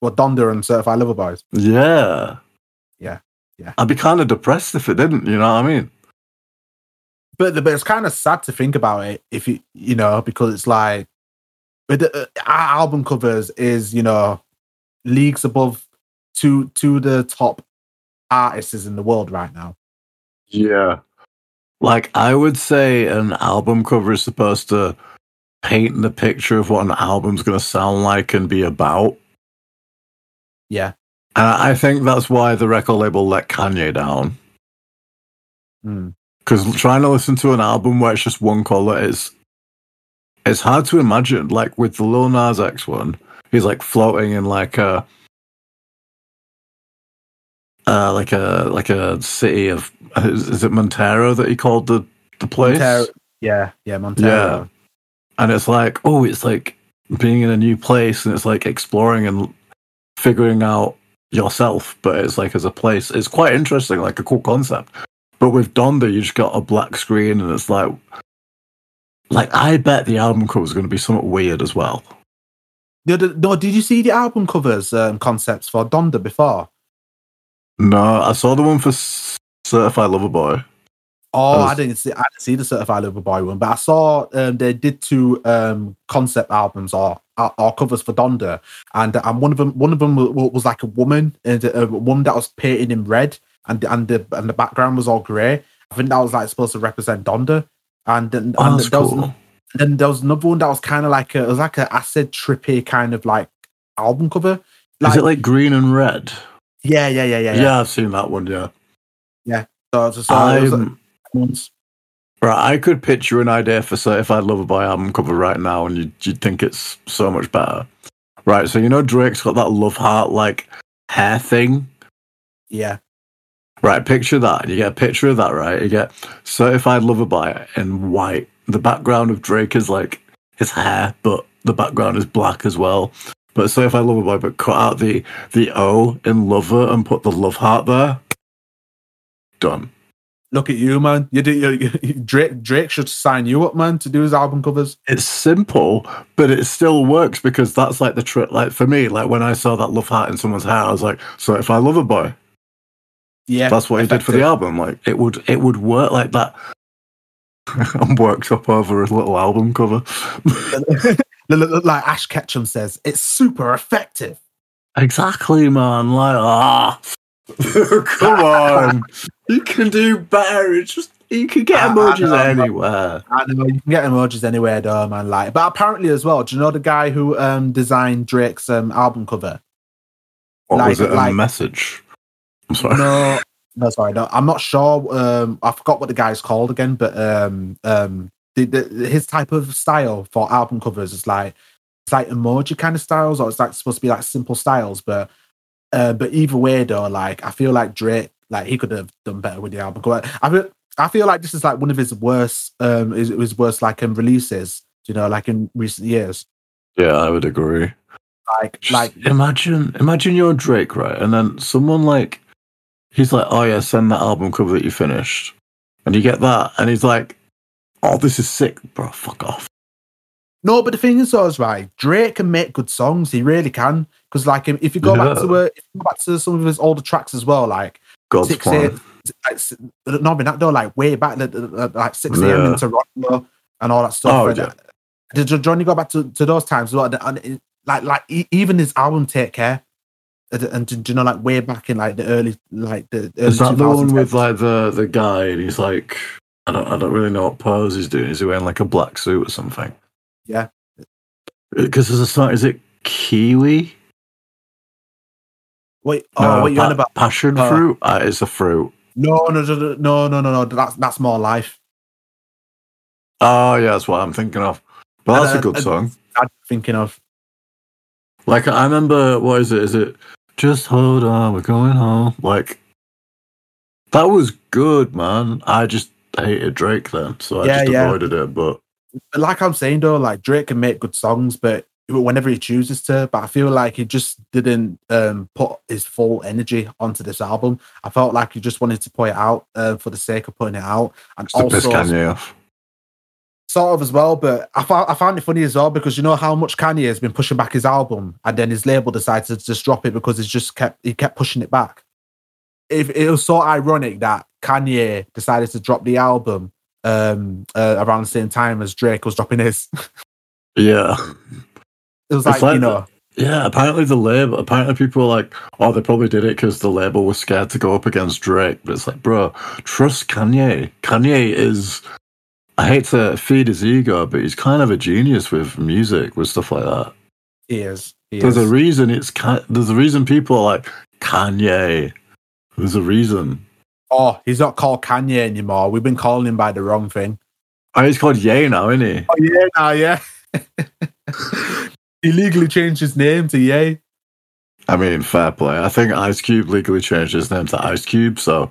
well, Donda and Certified Lover Boys. Yeah, Yeah, yeah. I'd be kind of depressed if it didn't. You know what I mean? But but it's kind of sad to think about it if you you know because it's like with the, uh, our album covers is you know leagues above two to the top artists in the world right now. Yeah. Like I would say an album cover is supposed to paint the picture of what an album's going to sound like and be about. Yeah. And I think that's why the record label let Kanye down. Mm. Because trying to listen to an album where it's just one color is it's hard to imagine. Like with the Lil Nas X one, he's like floating in like a uh, like a like a city of is, is it Montero that he called the the place? Montero- yeah, yeah, Montero. Yeah. and it's like oh it's like being in a new place and it's like exploring and figuring out yourself but it's like as a place it's quite interesting like a cool concept but with donda you just got a black screen and it's like like i bet the album cover is going to be somewhat weird as well No, no, no, did you see the album covers um, concepts for Donda before? No i saw the one for certified lover boy Oh, was- I didn't see. I didn't see the Certified Lover Boy one, but I saw um, they did two um, concept albums or, or covers for Donda, and and one of them one of them was, was like a woman and a woman that was painted in red, and and the and the background was all grey. I think that was like supposed to represent Donda, and then oh, and there was, cool then there was another one that was kind of like a it was like an acid trippy kind of like album cover. is it like green and red yeah, yeah, yeah, yeah, yeah, yeah. i've seen that one yeah So, so, so it was, uh, I'm- ones- Right, I could picture an idea for Certified Lover Boy album cover right now, and you'd, you'd think it's so much better. Right, so you know Drake's got that love heart like hair thing. yeah, Right, picture that. You get a picture of that, right? You get Certified Lover Boy in white. The background of Drake is like his hair, but the background is black as well. But say if I love a Boy, but cut out the the O in lover and put the love heart there. Done. Look at you, man. You do. You, you, Drake. Drake should sign you up, man, to do his album covers. it's simple, but it still works because that's like the trick. Like for me, like when I saw that love heart in someone's hair, I was like, so if I love a boy, Yeah, that's what he did for the album. Like it would, it would work like that. I'm worked up over a little album cover. album. like Ash Ketchum says, it's super effective. exactly, man. Like ah, come on, you can do better. It's just you can get I- I emojis know, anywhere. I know you can get emojis anywhere, though, man. Like, but apparently as well. Do you know the guy who um designed Drake's um album cover? What like- was it? A like- message? I'm sorry. No, no, sorry, no. I'm not sure. Um, I forgot what the guy's called again, but um, um, the, the his type of style for album covers is like it's like emoji kind of styles, or it's like supposed to be like simple styles. But uh, but either way, though, like I feel like Drake, like he could have done better with the album cover. I feel, I feel like this is like one of his worst, um, his, his worst like um, releases. You know, like in recent years. Yeah, I would agree. Like, Just like imagine imagine you're Drake, right? And then someone like he's like, Oh yeah, send that album cover that you finished. And you get that, and he's like, Oh, this is sick, bro, fuck off. No, but the thing is, though, is right. Drake can make good songs. He really can. Because, like, if you go back to Yeah. uh, if you go back to some of his older tracks as well, like God's six plan. eight, like, not that though, like way back, like, six a.m. Yeah. in Toronto and all that stuff. Oh, yeah. uh, Did Johnny go back to, to those times? well? And, and like, like even his album "Take Care," and, and do you know, like way back in like the early, like the early Is that the one with like the the guy and he's like I don't I don't really know what pose he's doing. Is he wearing like a black suit or something? Yeah. Because there's a song, is it Kiwi? Wait, oh, what are you pa- on about? Passion Uh, fruit? Uh, it's a fruit. No, no, no, no, no, no, no, no. That's that's more life. Oh yeah, that's what I'm thinking of. But that's Uh, a good uh, song. I'm thinking of. Like I remember, what is it? Is it Just hold on, we're going home. Like that was good, man. I just hated Drake then, so I Yeah, just yeah. avoided it. But But like I'm saying though, like Drake can make good songs, but whenever he chooses to, but I feel like he just didn't um put his full energy onto this album. I felt like he just wanted to put it out uh, for the sake of putting it out, and just to piss also sort of as well. But I found I found it funny as well because you know how much Kanye has been pushing back his album, and then his label decided to just drop it because he's just kept he kept pushing it back. If it was so ironic that Kanye decided to drop the album um uh, around the same time as Drake was dropping his. Yeah. It was like, like you know, Yeah, apparently the label. Apparently, people were like, "Oh, they probably did it because the label was scared to go up against Drake." But it's like, bro, trust Kanye. Kanye is. I hate to feed his ego, but he's kind of a genius with music, with stuff like that. he is. He There's is. a reason it's. There's a reason people are like Kanye. There's a reason. oh, he's not called Kanye anymore. We've been calling him by the wrong thing. Oh, he's called Ye now, isn't he? Oh yeah, now yeah. he legally changed his name to Ye. I mean, fair play. I think Ice Cube legally changed his name to Ice Cube, so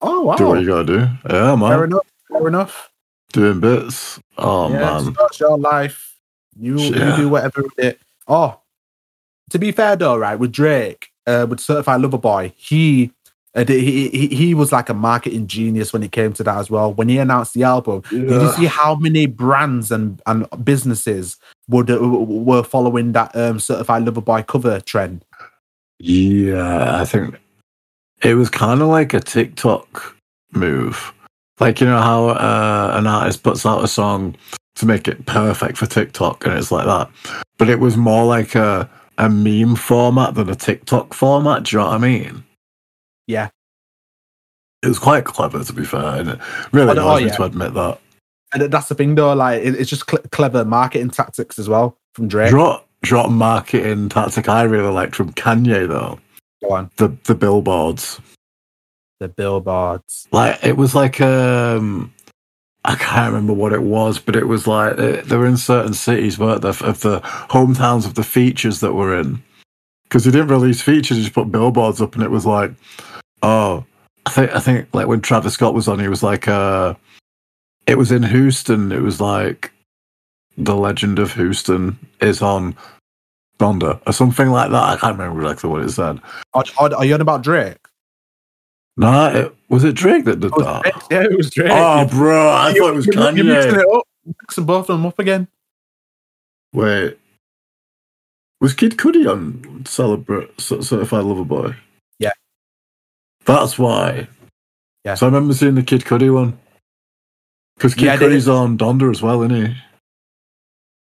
Oh wow. do what you gotta do. Yeah, man. Fair enough. Fair enough. Doing bits. Oh yeah, man. it's your life. You Yeah. you do whatever with it. Oh, to be fair though, right with Drake, uh, with Certified Lover Boy, he. Uh, he, he he was like a marketing genius when it came to that as well. When he announced the album, did you see how many brands and, and businesses would uh, were following that um, Certified Lover Boy cover trend? Yeah, I think it was kind of like a TikTok move. Like, you know how uh, an artist puts out a song to make it perfect for TikTok and it's like that. But it was more like a, a meme format than a TikTok format. Do you know what I mean? Yeah. It was quite clever, to be fair. And it really Oh, no, me yeah. to admit that. And that's the thing though, like it's just cl- clever marketing tactics as well from Drake. Drop, drop marketing tactic I really liked from Kanye, though. Go on, The, the billboards. the billboards. like it was like um I can't remember what it was, but it was like they, they were in certain cities, weren't they, of the hometowns of the features that were in. Because he didn't release features, he just put billboards up, and it was like, oh, I think I think like when Travis Scott was on, he was like, uh, it was in Houston. It was like the Legend of Houston is on Donda or something like that. I can't remember exactly what it said. Are, are, are you on about Drake? No, it, was it Drake that did that? Drake. Yeah, it was Drake. Oh, bro, I You- thought it was you're, You're mixing it up, mixing both of them up again. Wait, was Kid Cudi on Celebrate Certified Lover Boy? That's why. Yeah. So I remember seeing the Kid Cudi one because Kid Yeah, Cudi's on Donda as well, isn't he?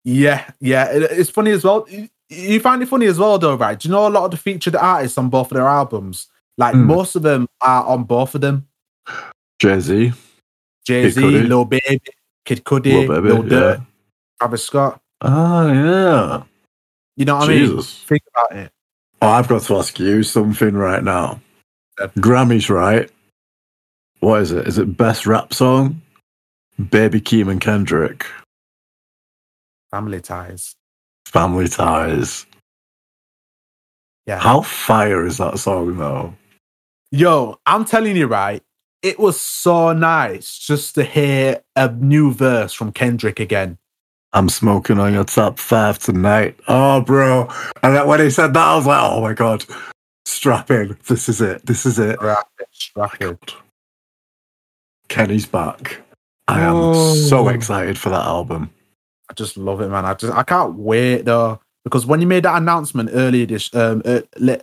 Yeah, yeah. It, it's funny as well. You- You find it funny as well, though, right? Do you know a lot of the featured artists on both of their albums? Like Hmm. most of them are on both of them. Jay Z, Jay Z, Lil Baby, Kid Cudi, Lil Durk, yeah. Travis Scott. Oh yeah, You know what I mean? Think about it. Oh, I've got to ask you something right now. Grammys, right? What is it? Is it best rap song? Baby Keem and Kendrick. Family ties. Family Ties. Yeah. How fire is that song though? Yo, I'm telling you, right? It was so nice just to hear a new verse from Kendrick again. I'm smoking on your top five tonight. Oh, bro. And when he said that, I was like, oh my God. Strap in. This is it. This is it. Rapid, rapid. Kenny's back. I am Oh. so excited for that album. I just love it, man. I just I can't wait though because when you made that announcement earlier this um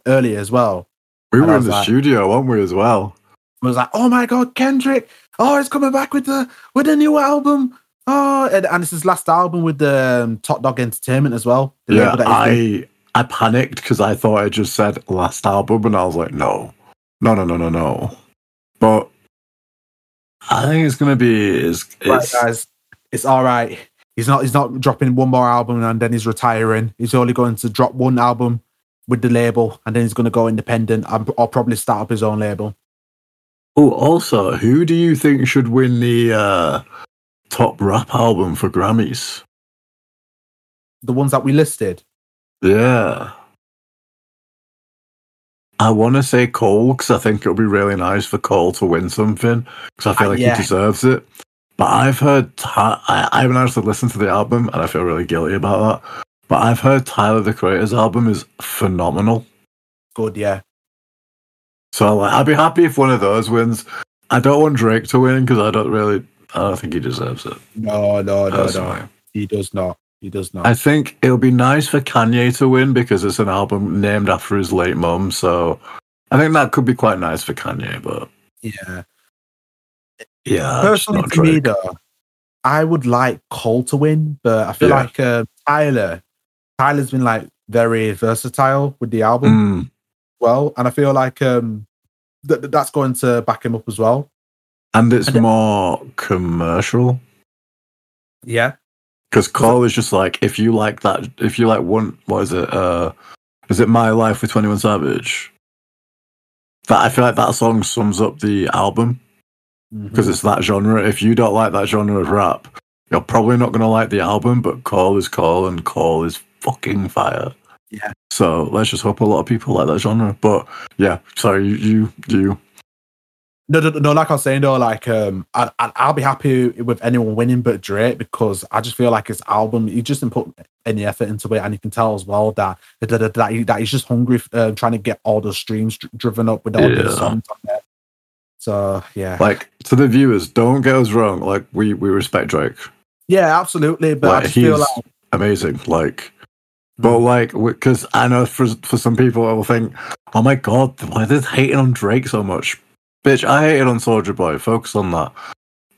earlier as well, We were in the like- studio, weren't we, as well? I was like, oh my god, Kendrick! Oh, he's coming back with the with a new album. Oh, and, and it's his last album with the um, Top Dawg Entertainment as well. Yeah, label that he's with. I panicked because I thought I just said last album, and I was like, no, no, no, no, no, no. But I think it's gonna be right, it's guys. It's all right. He's not. He's not dropping one more album and then he's retiring. He's only going to drop one album with the label and then he's going to go independent and, or probably start up his own label. Oh, also, who do you think should win the uh, top rap album for Grammys? The ones that we listed. Yeah, I want to say Cole because I think it would be really nice for Cole to win something because I feel Uh, like yeah. he deserves it. But I've heard I, I haven't actually listened to the album and I feel really guilty about that. But I've heard Tyler the Creator's album is phenomenal. Good, yeah. So like, I'd be happy if one of those wins. I don't want Drake to win because I don't really. I don't think he deserves it. No, no, no, personally. no. He does not. He does not. I think it'll be nice for Kanye to win because it's an album named after his late mum. So I think that could be quite nice for Kanye. But yeah. yeah, just Personally, not to me though, I would like Cole to win, but I feel Yeah. like uh, Tyler, Tyler's been like very versatile with the album Mm, well, and I feel like um th- th- that's going to back him up as well. and it's And- more commercial Yeah, because Cole is just like if you like that, if you like one, what is it? Uh, is it My Life with Twenty One Savage? That I feel like that song sums up the album. Because it's that genre. If you don't like that genre of rap, you're probably not going to like the album. But Cole is Cole, and Cole is fucking fire. Yeah. So let's just hope a lot of people like that genre. But yeah, sorry, you, you, you. No, no, no. Like I was saying though, like um, I, I, I'll be happy with anyone winning but Drake because I just feel like his album, he just didn't put any effort into it, and you can tell as well that that, that, he, that he's just hungry, uh, trying to get all the streams dr- driven up with all Yeah. the songs on there. So yeah, Like to the viewers, don't get us wrong. Like we we respect Drake, yeah, absolutely. But I Like, just feel he's- like amazing. Like. But Mm. like, because I know for for some people, I will think, "Oh my god, why are they hating on Drake so much?" Bitch, I hated on Soulja Boy. Focus on that.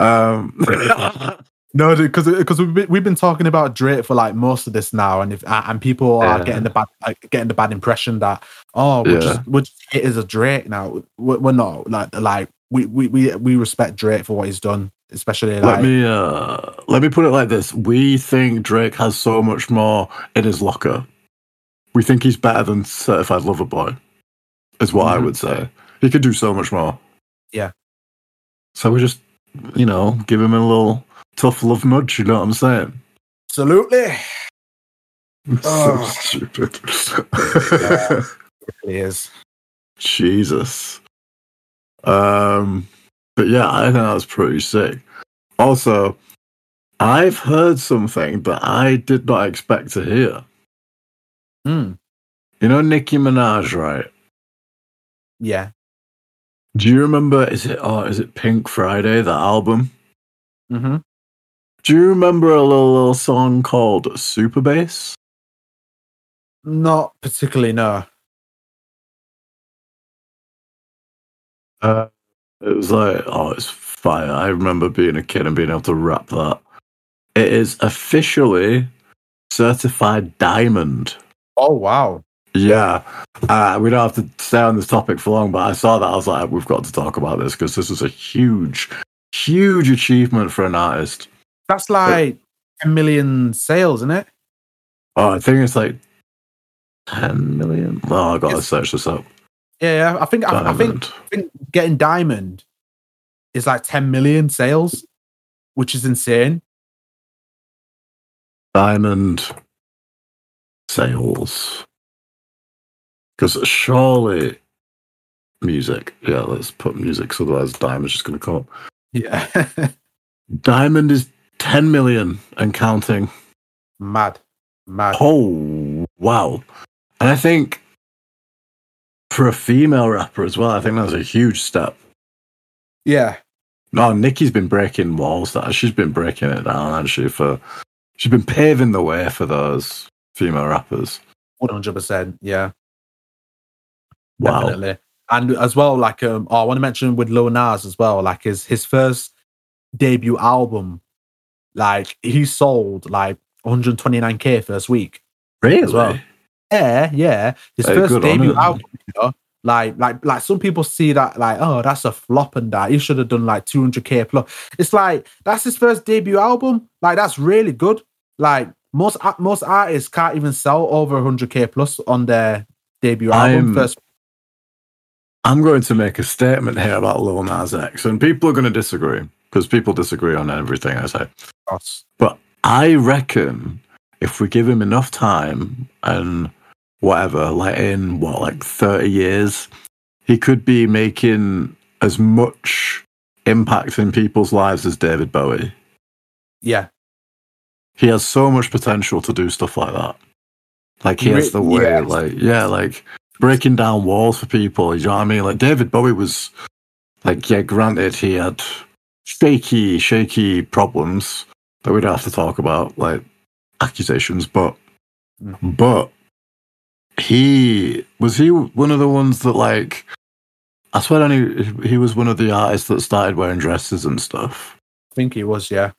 Um, No, because because we've been, we've been talking about Drake for like most of this now, and if and people are Yeah. getting the bad like, getting the bad impression that oh we're Yeah. just we're just haters of Drake now. We're, we're not like like we, we we we respect Drake for what he's done, especially Let me uh let me put it like this. We think Drake has so much more in his locker. We think he's better than certified lover boy. Is what I Mhm. would say. He could do so much more. Yeah. So we just you know, give him a little tough love nudge, you know what I'm saying? absolutely so Oh. stupid. Yeah. it is. Jesus. Um, but yeah, I think that was pretty sick. Also, I've heard something that I did not expect to hear. Hmm. You know Nicki Minaj, right? Yeah. Do you remember? Is it? Oh, is it Pink Friday? That album. Mm-hmm. Do you remember a little, little song called Super Bass? Not particularly. No. Uh, it was like, oh, it's fire. I remember being a kid and being able to rap that. It is officially certified diamond. Oh wow. Yeah, uh, we don't have to stay on this topic for long, but I saw that. I was like, we've got to talk about this because this is a huge, huge achievement for an artist. That's like 10 million sales, isn't it? Oh, I think it's like 10 million. Oh, I got to search this up. Yeah, yeah. I think I, I think I think getting diamond is like 10 million sales, which is insane. Diamond sales. Because surely music. Yeah, let's put music, so otherwise Diamond's just going to come up. Yeah. Diamond is 10 million and counting. Mad. Mad. Oh, wow. And I think for a female rapper as well, I think that's a huge step. Yeah. No, Nicki's been breaking walls. That she's been breaking it down, hasn't she? For she's been paving the way for those female rappers. 100%. Yeah. Wow. Definitely. And as well, like, um, oh, I want to mention with Lil Nas as well, like his, his first debut album, like he sold like 129k first week. Really? as well. Yeah, yeah. His Hey, first debut album, you know, like, like, like some people see that like, oh, that's a flop and that he should have done like 200k plus. It's like that's his first debut album. Like that's really good. Like most most artists can't even sell over 100k plus on their debut album. I'm- First, I'm going to make a statement here about Lil Nas X, and people are going to disagree because people disagree on everything I say. But I reckon if we give him enough time and whatever, like in what, like 30 years, he could be making as much impact in people's lives as David Bowie. Yeah, He has so much potential to do stuff like that. Like he has the way, yeah. like yeah, like breaking down walls for people. You know what I mean? Like David Bowie was, like yeah, granted he had shaky, shaky problems that we don't have to talk about, like accusations, but Mhm. but he was he one of the ones that like I swear only he was one of the artists that started wearing dresses and stuff I think he was. Yeah,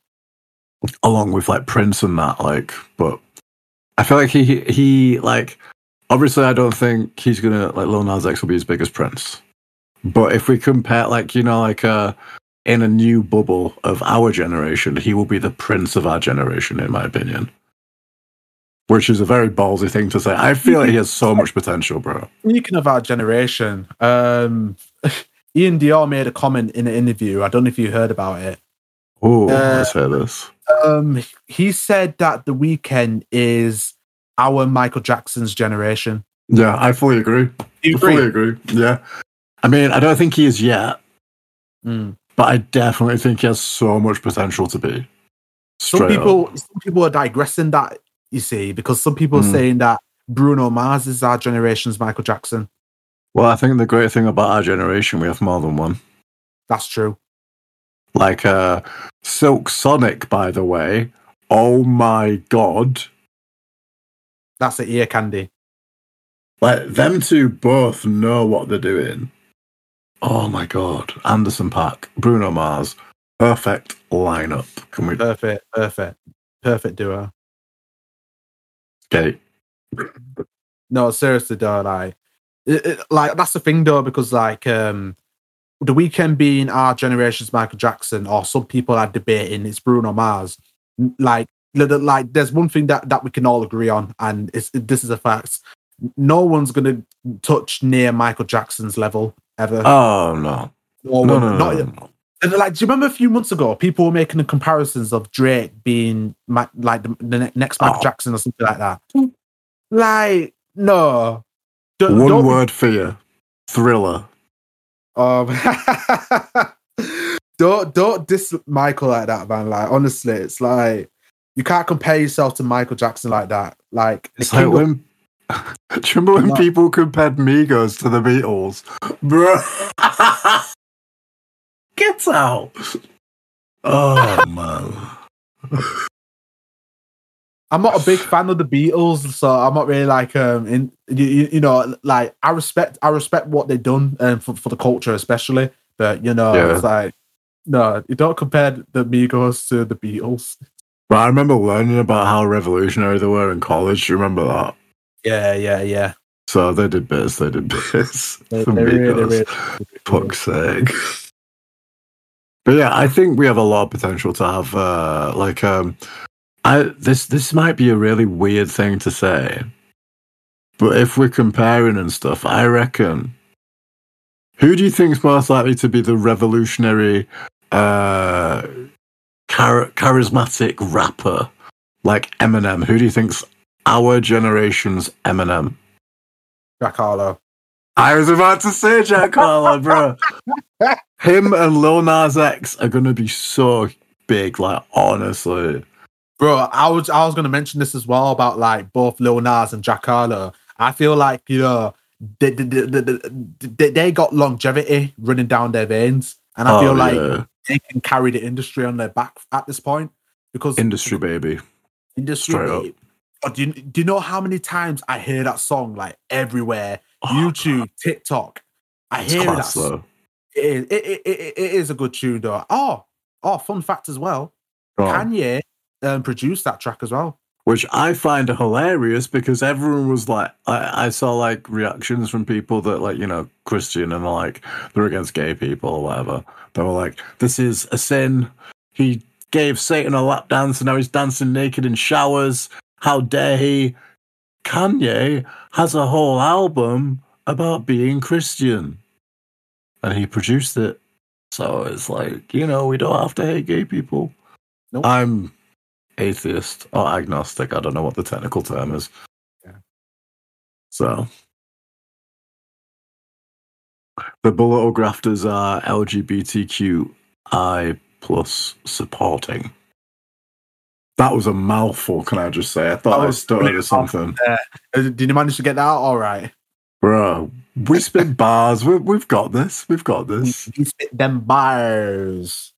along with like Prince and that, like, but I feel like he he like obviously I don't think he's gonna like Lil Nas X will be as big as Prince. But if we compare like, you know, like uh in a new bubble of our generation, he will be the prince of our generation, in my opinion. Which is a very ballsy thing to say. I feel like he has so much potential, bro. Speaking of our generation, um, iann dior made a comment in an interview. I don't know if you heard about it. Oh, Uh, let's hear this. Um, he said that the Weeknd is our Michael Jackson's generation. Yeah, I fully agree. You I fully agree? agree. Yeah. I mean, I don't think he is yet, Mm. but I definitely think he has so much potential to be. Some people, up. some people are digressing that you see because some people are Mm. saying that Bruno Mars is our generation's Michael Jackson. Well, I think the great thing about our generation, we have more than one. That's true. Like uh, Silk Sonic, by the way. Oh my god! That's the ear candy. Like them two both know what they're doing. Oh my god! Anderson .Paak, Bruno Mars, perfect lineup. Can we Perfect, perfect, perfect duo. Okay. No, seriously, though, like, it, it- like that's the thing, though, because like, um, the Weeknd being our generation's Michael Jackson, or some people are debating it's Bruno Mars. Like, li- li- like, there's one thing that that we can all agree on, and it's this is a fact. No one's gonna touch near Michael Jackson's level ever. Oh no! No No, no, no, not- no, like, do you remember a few months ago, people were making the comparisons of Drake being like the, the next Michael Oh. Jackson or something like that? Like, no. Don't, One don't word for you: thriller. Um, don't don't diss Michael like that, man. Like, honestly, it's like you can't compare yourself to Michael Jackson like that. Like, the It's like king when. Do you remember when No. people compared Migos to the Beatles? Bro. Get out. Oh, man. I'm not a big fan of the Beatles, so I'm not really like um in you, you, you know like I respect I respect what they've done um, for for the culture especially, but you know Yeah. it's like no, you don't compare the Migos to the Beatles. But I remember learning about how revolutionary they were in college. Do you remember that? Yeah, yeah, yeah. So they did bits, they did bits. They, The they really, really, Fuck's sake. But yeah, I think we have a lot of potential to have uh like um I this this might be a really weird thing to say. But if we're comparing and stuff, I reckon who do you think is most likely to be the revolutionary uh char- charismatic rapper like Eminem? Who do you think's our generation's Eminem? Jack Harlow. I was about to say Jack Harlow, bro. Him and Lil Nas X are gonna be so big, like honestly. Bro, I was I was gonna mention this as well about like both Lil Nas and Jack Harlow. I feel like you know they they, they, they, got longevity running down their veins, and I feel Oh, like yeah. They can carry the industry on their back at this point because industry baby. industry. straight up. Oh, do you do you know how many times I hear that song like everywhere? Oh, YouTube, TikTok. I it's hear that. class, song. though. It is, it, it, it, it is a good tune though. Oh, oh, fun fact as well. Go. Kanye um, produced that track as well. Which I find hilarious because everyone was like, I, I saw like reactions from people that like you know Christian and like they're against gay people or whatever. They were like, "This is a sin." He gave Satan a lap dance and now he's dancing naked in showers. How dare he? Kanye has a whole album about being Christian, and he produced it. So it's like you know we don't have to hate gay people. Nope. I'm atheist or agnostic. I don't know what the technical term is. So the belittled grafters are LGBTQI plus supporting. That was a mouthful, can I just say? I thought I was stuttered or something. Uh, did you manage to get that out all right? Bro, we spit bars. We, we've got this. We've got this. We spit them bars,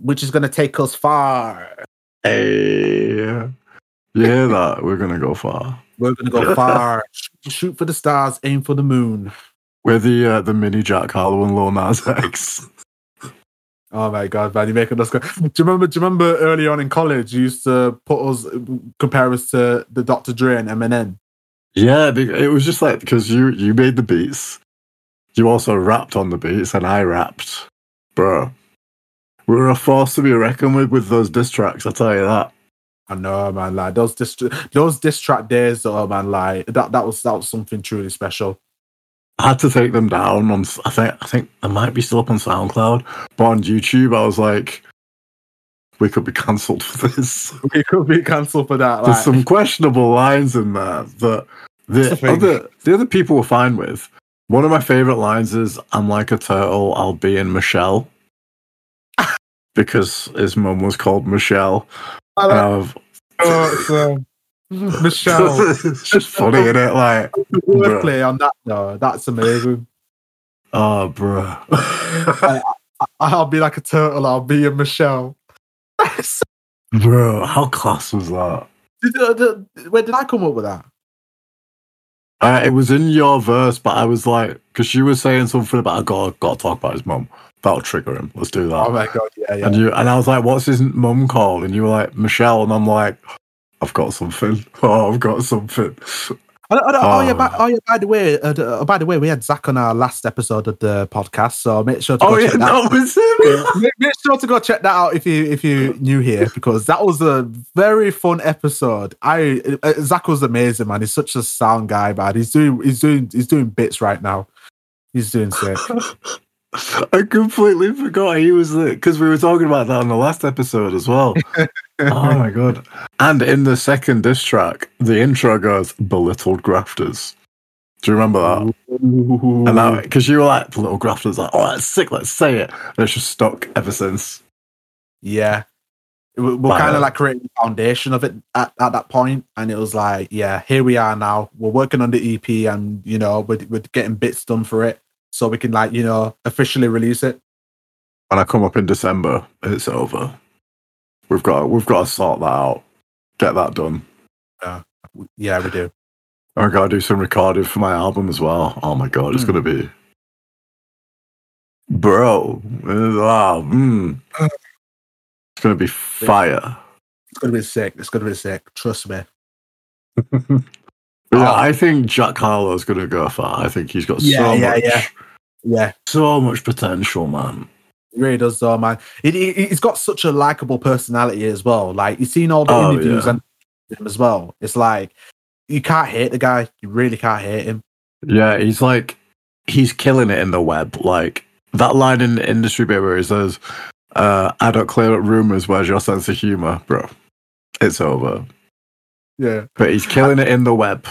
which is going to take us far. Hey, you hear that? We're gonna go far. We're to go far. Shoot- for the stars, aim for the moon. We're the uh, the mini Jack Harlow and Lil Nas X. Oh my god, man, you're making us go. Do you remember? Do you remember early on in college, you used to put us, compare us to the Dr. Dre and Eminem? Yeah, it was just like because you you made the beats, you also rapped on the beats, and I rapped, bro. We were a force to be reckoned with with those diss tracks. I tell you that. I know, man. Like those diss, those diss track days, oh man, like that, that was that was something truly special. I had to take them down on. I think I think they might be still up on SoundCloud, but on YouTube, I was like, we could be cancelled for this. We could be cancelled for that. There's Like, some questionable lines in there that the the other the other people were fine with. One of my favorite lines is "I'm like a turtle, I'll be in Michelle," because his mum was called Michelle. I And oh, it's, um, Michelle, it's just funny, isn't it? Like, wordplay on that, though, that's amazing. oh, bro. I'll be like a turtle. I'll be a Michelle. bro, how class was that? Did, uh, did- where did I come up with that? Uh, it was in your verse, but I was like, because you were saying something about I got got to talk about his mum. That'll trigger him. Let's do that. Oh my god, yeah, yeah. And you and I was like, "What's his mum called?" And you were like, "Michelle," and I'm like, "I've got something. Oh, I've got something." I don't- I don't- oh, yeah, Oh. by, oh yeah. By the way, uh, uh, by the way, we had Zach on our last episode of the podcast, so make sure to go Oh yeah, check that. that was him. make, make sure to go check that out if you if you new here because that was a very fun episode. I uh, Zach was amazing, man. He's such a sound guy, man. He's doing he's doing he's doing bits right now. He's doing sick. I completely forgot he was there because we were talking about that on the last episode as well. oh my god! And in the second diss track, the intro goes "belittled grafters." Do you remember that? And that because you were like "belittled grafters," like, "Oh, that's sick. Let's say it." And it's just stuck ever since. Yeah. We- We're kind of like creating the foundation of it at, at that point, and it was like, yeah, here we are now. We're working on the EP, and you know, we're, we're getting bits done for it, so we can like, you know, officially release it. When I come up in December, it's over. We've got we've got to sort that out. Get that done. Yeah, we do. I got to do some recording for my album as well. Oh my god, it's Hmm. gonna be, bro. ah, mm. It's gonna be fire. It's gonna be sick. It's gonna be sick. Trust me. Yeah, Oh. I think Jack Harlow's gonna go far. I think he's got Yeah, so yeah, much, yeah. Yeah, so much potential, man. really does, though, man. It, it, he's got such a likable personality as well. Like you've seen all the Oh, interviews yeah. and him as well. It's like you can't hate the guy. You really can't hate him. Yeah, he's like he's killing it in the web. Like that line in the industry bit where he says, uh, "I don't clear up rumors. Where's your sense of humor, bro? It's over." Yeah. But he's killing it in the web.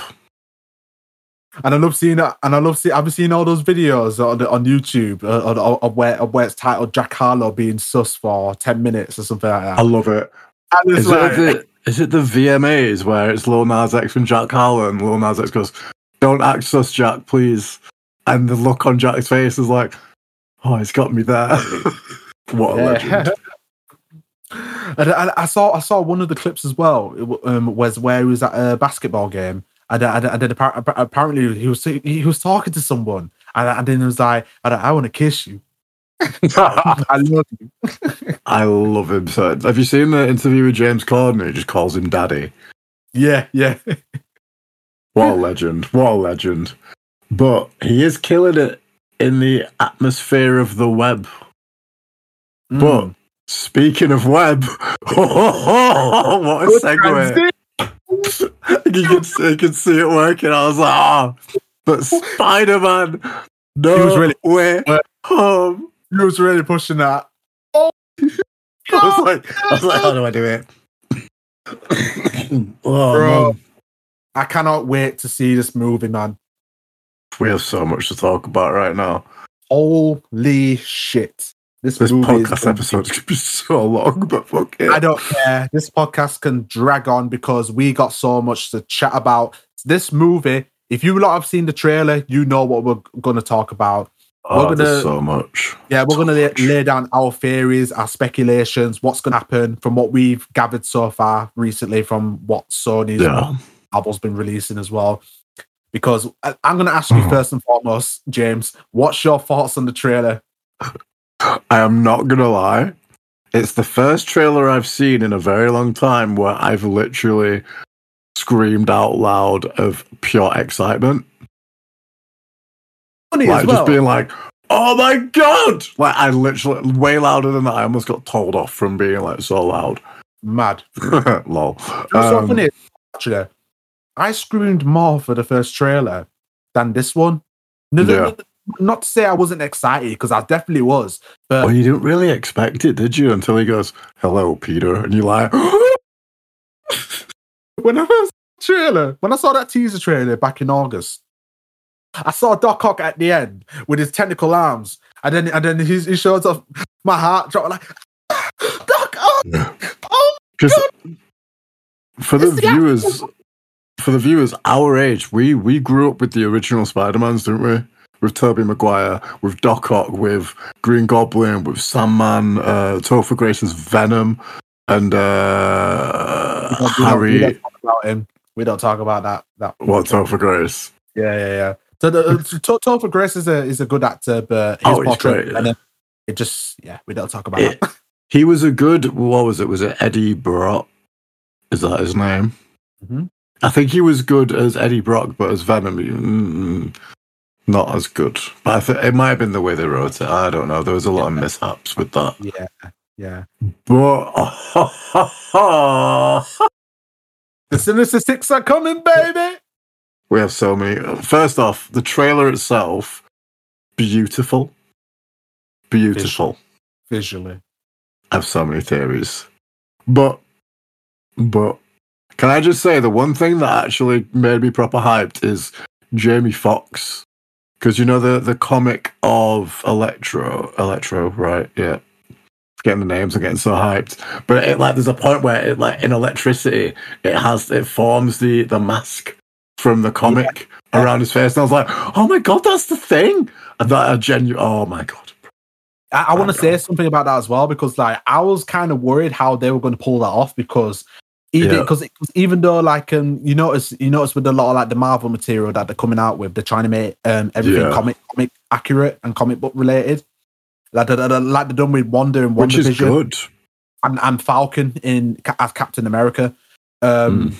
And I love seeing that. And I love seeing. I've seeing all those videos on on YouTube uh, on, where where it's titled Jack Harlow being sus for ten minutes or something like that. I love it. And it's Is like, it, the, is it the VMAs where it's Lil Nas X and Jack Harlow and Lil Nas X goes, Don't act us, Jack, please. And the look on Jack's face is like, Oh, he's got me there. what a Yeah. legend. and, and I saw I saw one of the clips as well. Um, was where he was at a basketball game, and and, and then appar- apparently he was he was talking to someone, and, and then he was like, "I, I want to kiss you. I love you." I love him so. Have you seen the interview with James Corden? He just calls him daddy. Yeah, yeah, What a legend. What a legend. But he is killing it in the atmosphere of the web. But Mm. Speaking of web, what a Good segue. you can see, you can see it working. I was like, oh, but Spider Man, no He was really- way home. He was really pushing that. I was like, I was like, how do I do it? oh, Bro. man. I cannot wait to see this movie, man. We have so much to talk about right now. Holy shit. This, This podcast episode to be so long, but fuck it. I don't care. This podcast can drag on because we got so much to chat about. This movie, if you lot have seen the trailer, you know what we're going to talk about. oh, we're there's gonna- so much. Yeah, we're So going to lay, lay down our theories, our speculations, what's going to happen from what we've gathered so far recently from what Sony's Yeah. Apple's been releasing as well. Because I- I'm going to ask you Mhm. first and foremost, James, what's your thoughts on the trailer? I am not going to lie. It's the first trailer I've seen in a very long time where I've literally screamed out loud of pure excitement. Funny like well. just being like, "Oh my god!" Like I literally way louder than that. I almost got told off from being like so loud. Mad. Lol. What's so Um, funny? Actually, I screamed more for the first trailer than this one. No, no, Yeah. no, not to say I wasn't excited because I definitely was, but Well, you didn't really expect it, did you? Until he goes, "Hello, Peter," and you're like, when I first saw trailer, when I saw that teaser trailer back in August, I saw Doc Ock at the end with his tentacle arms, and then and then he, he shows up. My heart dropped like Doc Ock. Oh, Because for the It's the viewers, for the viewers our age, we we grew up with the original Spider-Mans, didn't we? With Tobey Maguire, with Doc Ock, with Green Goblin, with Sandman, uh, Topher Grace's Venom, and uh, we don't- we don't- talk about him. We don't talk about that. That What Topher Grace? Yeah, yeah, yeah. So the uh, Topher Grace is a is a good actor, but his Oh, he's portrait, great, yeah. and it, it just yeah, we don't talk about It- that. He was a good. What was it? Was it Eddie Brock? Is that his name? Mhm. I think he was good as Eddie Brock, but as Venom, mm, not as good. But I th- it might have been the way they wrote it. I don't know. There was a lot of mishaps with that. Yeah, yeah. But The Sinister Six are coming, baby. we have so many. First off, the trailer itself, beautiful, beautiful. Visually, I have so many theories. But, but, can I just say the one thing that actually made me proper hyped is Jamie Foxx. Because you know the the comic of Electro, Electro, right? Yeah, getting the names and getting so hyped. But it like there's a point where it like in electricity, it has it forms the the mask from the comic Yeah. around his face, and I was like, oh my god, that's the thing. And that a genuine, oh my god, I, I want to say something about that as well because like I was kind of worried how they were going to pull that off because even Yeah. because even though like um you notice you notice with a lot of like the Marvel material that they're coming out with, they're trying to make um everything Yeah. comic comic accurate and comic book related. Like they like they're done with Wonder and which Wonder is Vision. good. and, and Falcon in as Captain America. Um, Mm.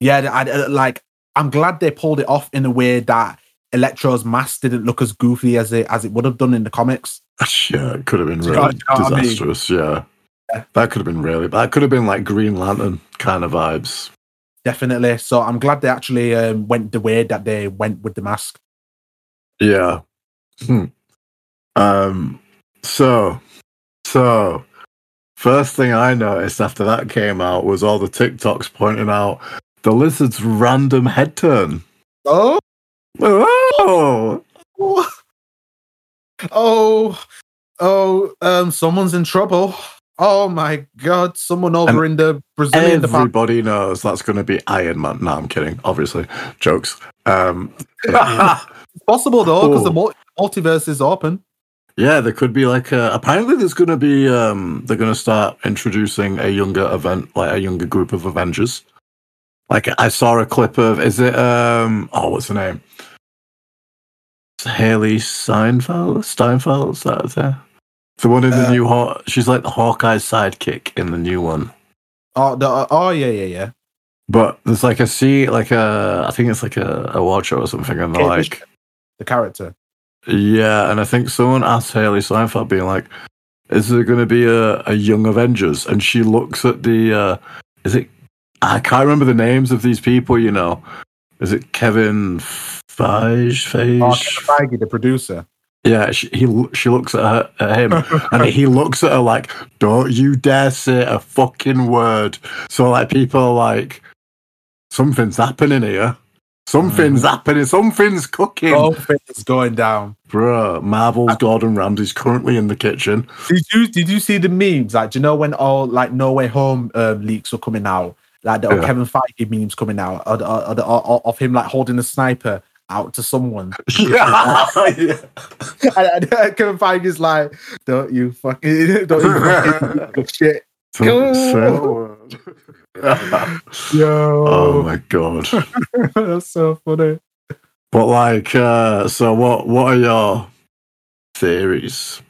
Yeah, I, I- like I'm glad they pulled it off in a way that Electro's mask didn't look as goofy as it as it would have done in the comics. Yeah, it could have been really know- you know what I mean? disastrous. Yeah. That could have been really That could have been like Green Lantern kind of vibes. Definitely. So I'm glad they actually um, went the way that they went with the mask. Yeah. Hmm. Um so so first thing I noticed after that came out was all the TikToks pointing out the lizard's random head turn. Oh, Oh oh, oh! Um, someone's in trouble. Oh my god! Someone over in the Brazilian department. everybody knows that's gonna be Iron Man. No, I'm kidding, obviously. Jokes. Um It's possible though, because the multiverse is open. Yeah, there could be like a, apparently there's going to be um they're going to start introducing a younger event like a younger group of Avengers. Like I saw a clip of is it um oh what's her name? Hailee Steinfeld Steinfeld is that there? The one in the Uh, new Haw- she's like the Hawkeye sidekick in the new one. Oh, the, oh yeah, yeah, yeah. But there's like a see like a I think it's like a award show or something and they're like the character. Yeah, and I think someone asked Hailee Steinfeld, being like, "Is there going to be a, a young Avengers?" And she looks at the, uh, is it? I can't remember the names of these people. You know, is it Kevin Feige? Oh, Feige? Kevin Feige, the producer. Yeah, she he she looks at her at him, and he looks at her like, "Don't you dare say a fucking word." So like people are like, something's happening here. Something's happening. Something's cooking. Something's going down. Bruh, Marvel's Gordon Ramsay's currently in the kitchen. Did you did you see the memes? Like, do you know when all like No Way Home um, leaks were coming out? Like the Yeah. Kevin Feige memes coming out of, of, of, of him like holding a sniper out to someone. yeah. yeah. and, and Kevin Feige's like, "Don't you fucking don't you fucking shit." Don't say a word. Yo, oh my god. that's so funny. But like, uh, so what? What are your theories?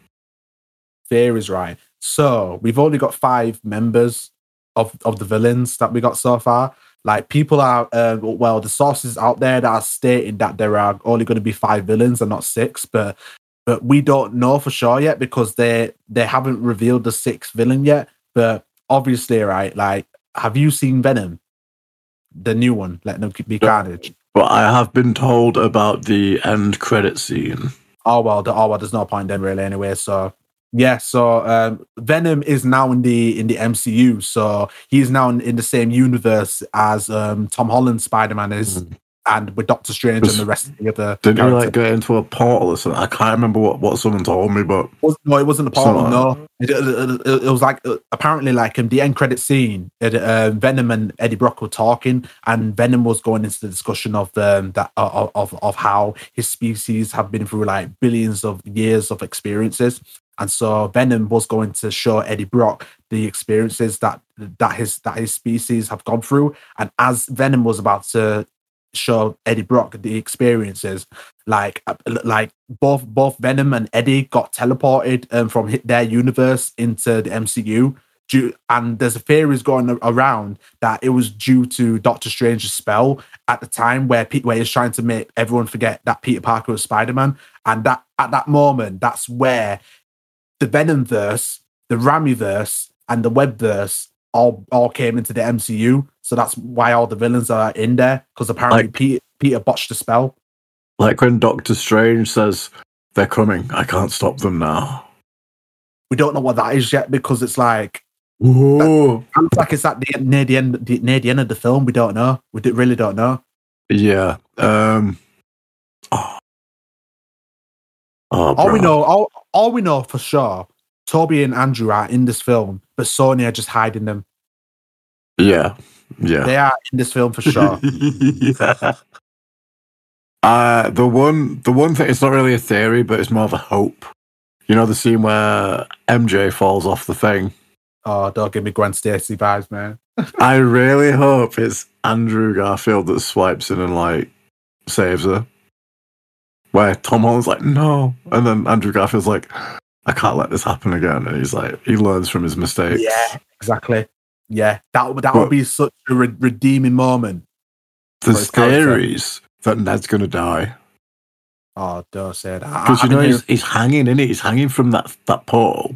Theories, right? So we've only got five members of of the villains that we got so far. Like people are, uh, well, the sources out there that are stating that there are only going to be five villains and not six, but but we don't know for sure yet because they they haven't revealed the sixth villain yet. But obviously, right? Like, have you seen Venom, the new one? Let there be carnage. But I have been told about the end credit scene. Oh well, the, oh well, there's no point then really anyway. So yeah, so um, Venom is now in the in the MCU, so he's now in, in the same universe as um, Tom Holland Spider Man is, Mm. and with Doctor Strange and the rest of the other. Didn't he like get into a portal or something? I can't remember what, what someone told me, but Was- no, it wasn't a portal. No, it, it- it- it was like uh, apparently like in the end credit scene, it, uh, Venom and Eddie Brock were talking, and Venom was going into the discussion of um, that of, of of how his species have been through like billions of years of experiences, and so Venom was going to show Eddie Brock the experiences that that his that his species have gone through, and as Venom was about to show Eddie Brock the experiences, like like both both Venom and Eddie got teleported um, from their universe into the MCU. Due, and there's a theories going around that it was due to Doctor Strange's spell at the time where Pe- where he's trying to make everyone forget that Peter Parker was Spider Man, and that at that moment that's where the Venom verse, the Raimi verse, and the Webb verse all all came into the MCU. So that's why all the villains are in there because apparently Like- Peter Peter botched the spell. like when Doctor Strange says they're coming, I can't stop them now. We don't know what that is yet because it's like Whoa. it looks like it's at the near the end the, near the end of the film. We don't know. We really don't know. Yeah. Um. Oh, All we know, all, all we know for sure, Tobey and Andrew are in this film, but Sony are just hiding them. Yeah. Yeah. They are in this film for sure. yeah. Uh, the one, the one thing, it's not really a theory, but it's more of a hope. You know the scene where MJ falls off the thing. oh, don't give me Gwen Stacy vibes, man. I really hope it's Andrew Garfield that swipes in and like saves her. Where Tom Holland's like, no, and then Andrew Garfield's like, I can't let this happen again, and he's like, he learns from his mistakes. Yeah, exactly. Yeah, that would that But- would be such a re- redeeming moment. There's theories that Ned's gonna die Oh, don't say that. Because you know he's, he's hanging in it. He's hanging from that that I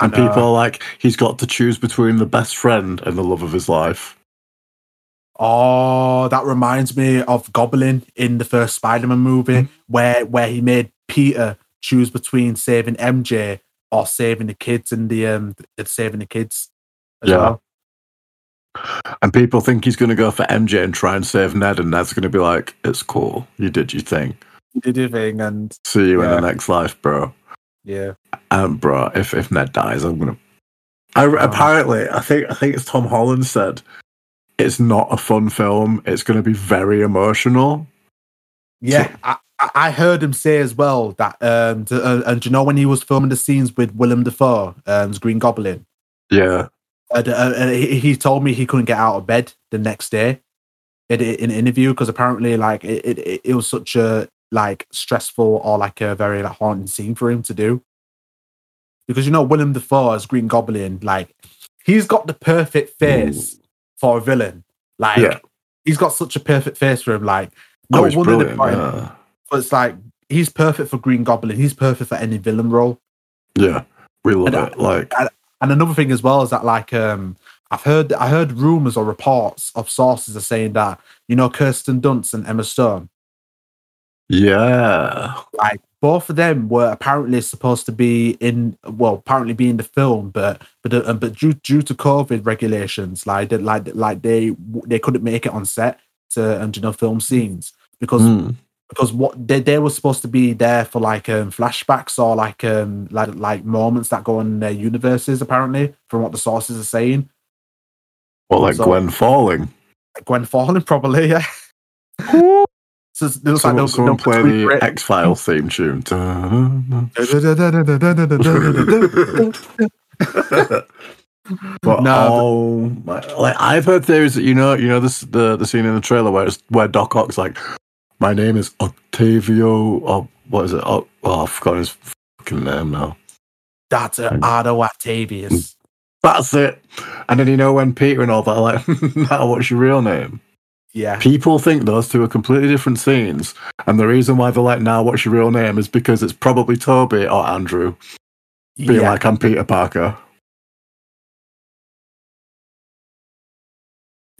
and people are like, he's got to choose between the best friend and the love of his life. Oh, that reminds me of Goblin in the first Spider-Man movie, Mm-hmm. where where he made Peter choose between saving MJ or saving the kids and the um saving the kids as Yeah. well. And people think he's going to go for MJ and try and save Ned, and Ned's going to be like, "It's cool, you did your thing. you did your thing, and See you in the next life, bro." yeah, Um, bro, if if Ned dies, I'm gonna. I apparently, I think I think it's Tom Holland said it's not a fun film. It's going to be very emotional. yeah. I, I- heard him say as well that um to, uh, and you know when he was filming the scenes with Willem Dafoe, um, as Green Goblin, Yeah, uh, uh, uh, he, he told me he couldn't get out of bed the next day in, in an interview because apparently like it, it, it- was such a like stressful or like a very like haunting scene for him to do because you know Willem Dafoe as Green Goblin like he's got the perfect face for a villain like Yeah. he's got such a perfect face for him like oh, no they brilliant. Yeah. but it's like he's perfect for Green Goblin he's perfect for any villain role yeah, we love And it. Like, And another thing as well is that like um I've heard I heard rumors or reports of sources are saying that you know Kirsten Dunst and Emma Stone yeah, like both of them were apparently supposed to be in well apparently be in the film but but uh, but due due to COVID regulations like they, like like they they couldn't make it on set to and you know film scenes because Mm. because what they they were supposed to be there for like um flashbacks or like um like like moments that go in their universes apparently from what the sources are saying. Well, like So- Gwen falling. Like Gwen Falling probably yeah. So it looks Someone, like someone they'll, play the X Files theme tune. But No, oh my, like I've heard theories that you know, you know this the the scene in the trailer where it's where Doc Ock's like, my name is Octavio, or what is it? Oh, oh I've forgotten his fucking name now. That's Otto Octavius. That's it. And then you know when Peter and all that are like, now what's your real name? Yeah. People think those two are completely different scenes, and the reason why they're like, now what's your real name is because it's probably Tobey or Andrew being yeah. like, I'm Peter Parker.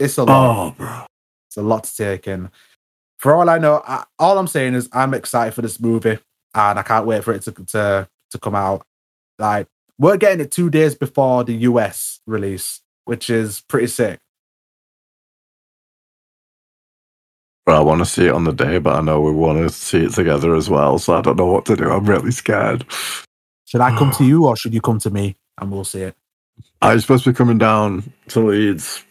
it's a lot. Oh, bro. It's a lot to take in. For all I know, I, all I'm saying is I'm excited for this movie, and I can't wait for it to to to come out. Like we're getting it two days before the US release, which is pretty sick. Well, I want to see it on the day, but I know we want to see it together as well, so I don't know what to do. I'm really scared. Should I come to you or should you come to me and we'll see it? I was supposed to be coming down to Leeds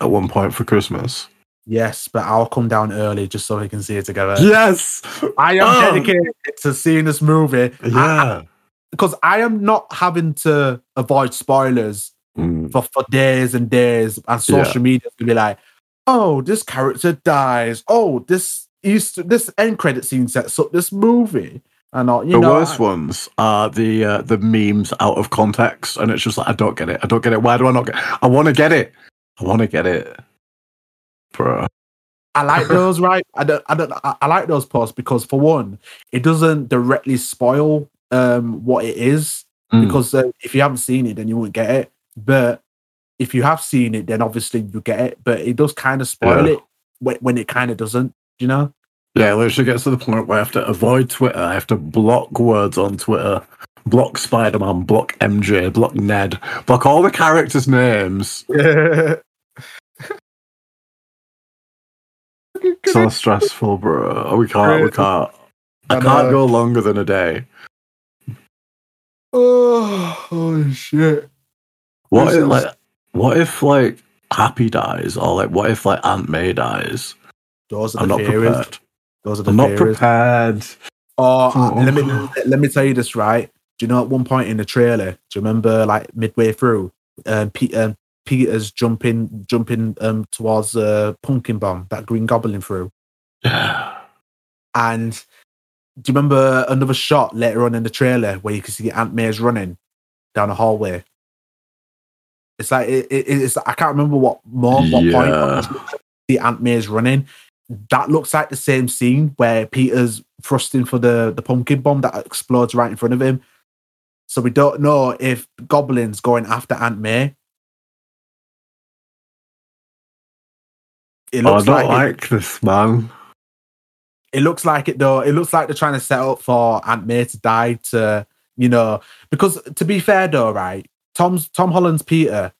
at one point for Christmas. Yes, but I'll come down early just so we can see it together. Yes! I am Oh. dedicated to seeing this movie Yeah. because I am not having to avoid spoilers Mm. for, for days and days, and social media to be like, "Oh, this character dies. Oh, this Easter, this end credit scene sets up this movie." And all you the know, worst I- ones are the uh, the memes out of context, and it's just like I don't get it. I don't get it. Why do I not get? I want to get it. I want to get it, bro. I like those, right? I don't, I don't, I, I like those posts because for one, it doesn't directly spoil um what it is Mm. because uh, if you haven't seen it, then you won't get it. But if you have seen it, then obviously you get it. But it does kind of spoil Yeah. it when, when it kind of doesn't. You know? Yeah, it literally gets to the point where I have to avoid Twitter. I have to block words on Twitter, block Spider Man, block MJ, block Ned, block all the characters' names. So stressful, bro. We can't. We can't. I I can't uh, go longer than a day. oh, holy shit! What, is, This if is- like? What if like Happy dies, or like what if like Aunt May dies? Those are I'm the not theories. prepared. Those are the I'm not prepared. Oh, Oh. let me let me tell you this right. Do you know at one point in the trailer? Do you remember like midway through, um, um, Peter's jumping jumping um towards uh, pumpkin bomb that Green Goblin threw. Yeah. and do you remember another shot later on in the trailer where you can see Aunt May's running down a hallway? It's like it, it, it's I can't remember what more what point Yeah. the Aunt May's running. That looks like the same scene where Peter's thrusting for the, the pumpkin bomb that explodes right in front of him. So we don't know if Goblin's going after Aunt May. It Oh, I looks don't like, like, it, this man. it looks like it though. It looks like they're trying to set up for Aunt May to die to, you know, because to be fair though, right? Tom's Tom Holland's Peter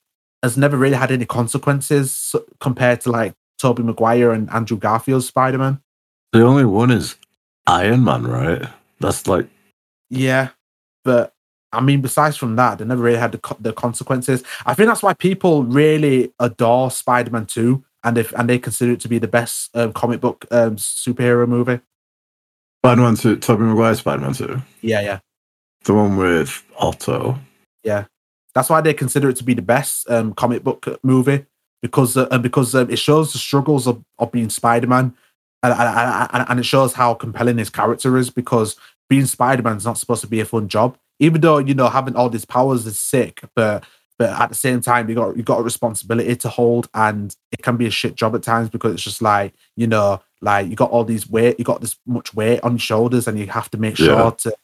has never really had any consequences compared to like Tobey Maguire and Andrew Garfield's Spider-Man. The only one is Iron Man, right? That's like Yeah, but I mean, besides from that, they never really had the, the consequences. I think that's why people really adore Spider-Man Two, and if and they consider it to be the best um, comic book um, superhero movie. Spider Man 2, Tobey Maguire Spider Man 2. Yeah, yeah, The one with Otto. That's why they consider it to be the best um, comic book movie because uh, and because um, it shows the struggles of, of being Spider-Man, and, and, and, and it shows how compelling his character is because being Spider-Man is not supposed to be a fun job. Even though you know having all these powers is sick, but but at the same time you got you got a responsibility to hold, and it can be a shit job at times because it's just like you know like you got all these weight, you got this much weight on your shoulders, and you have to make sure Yeah. to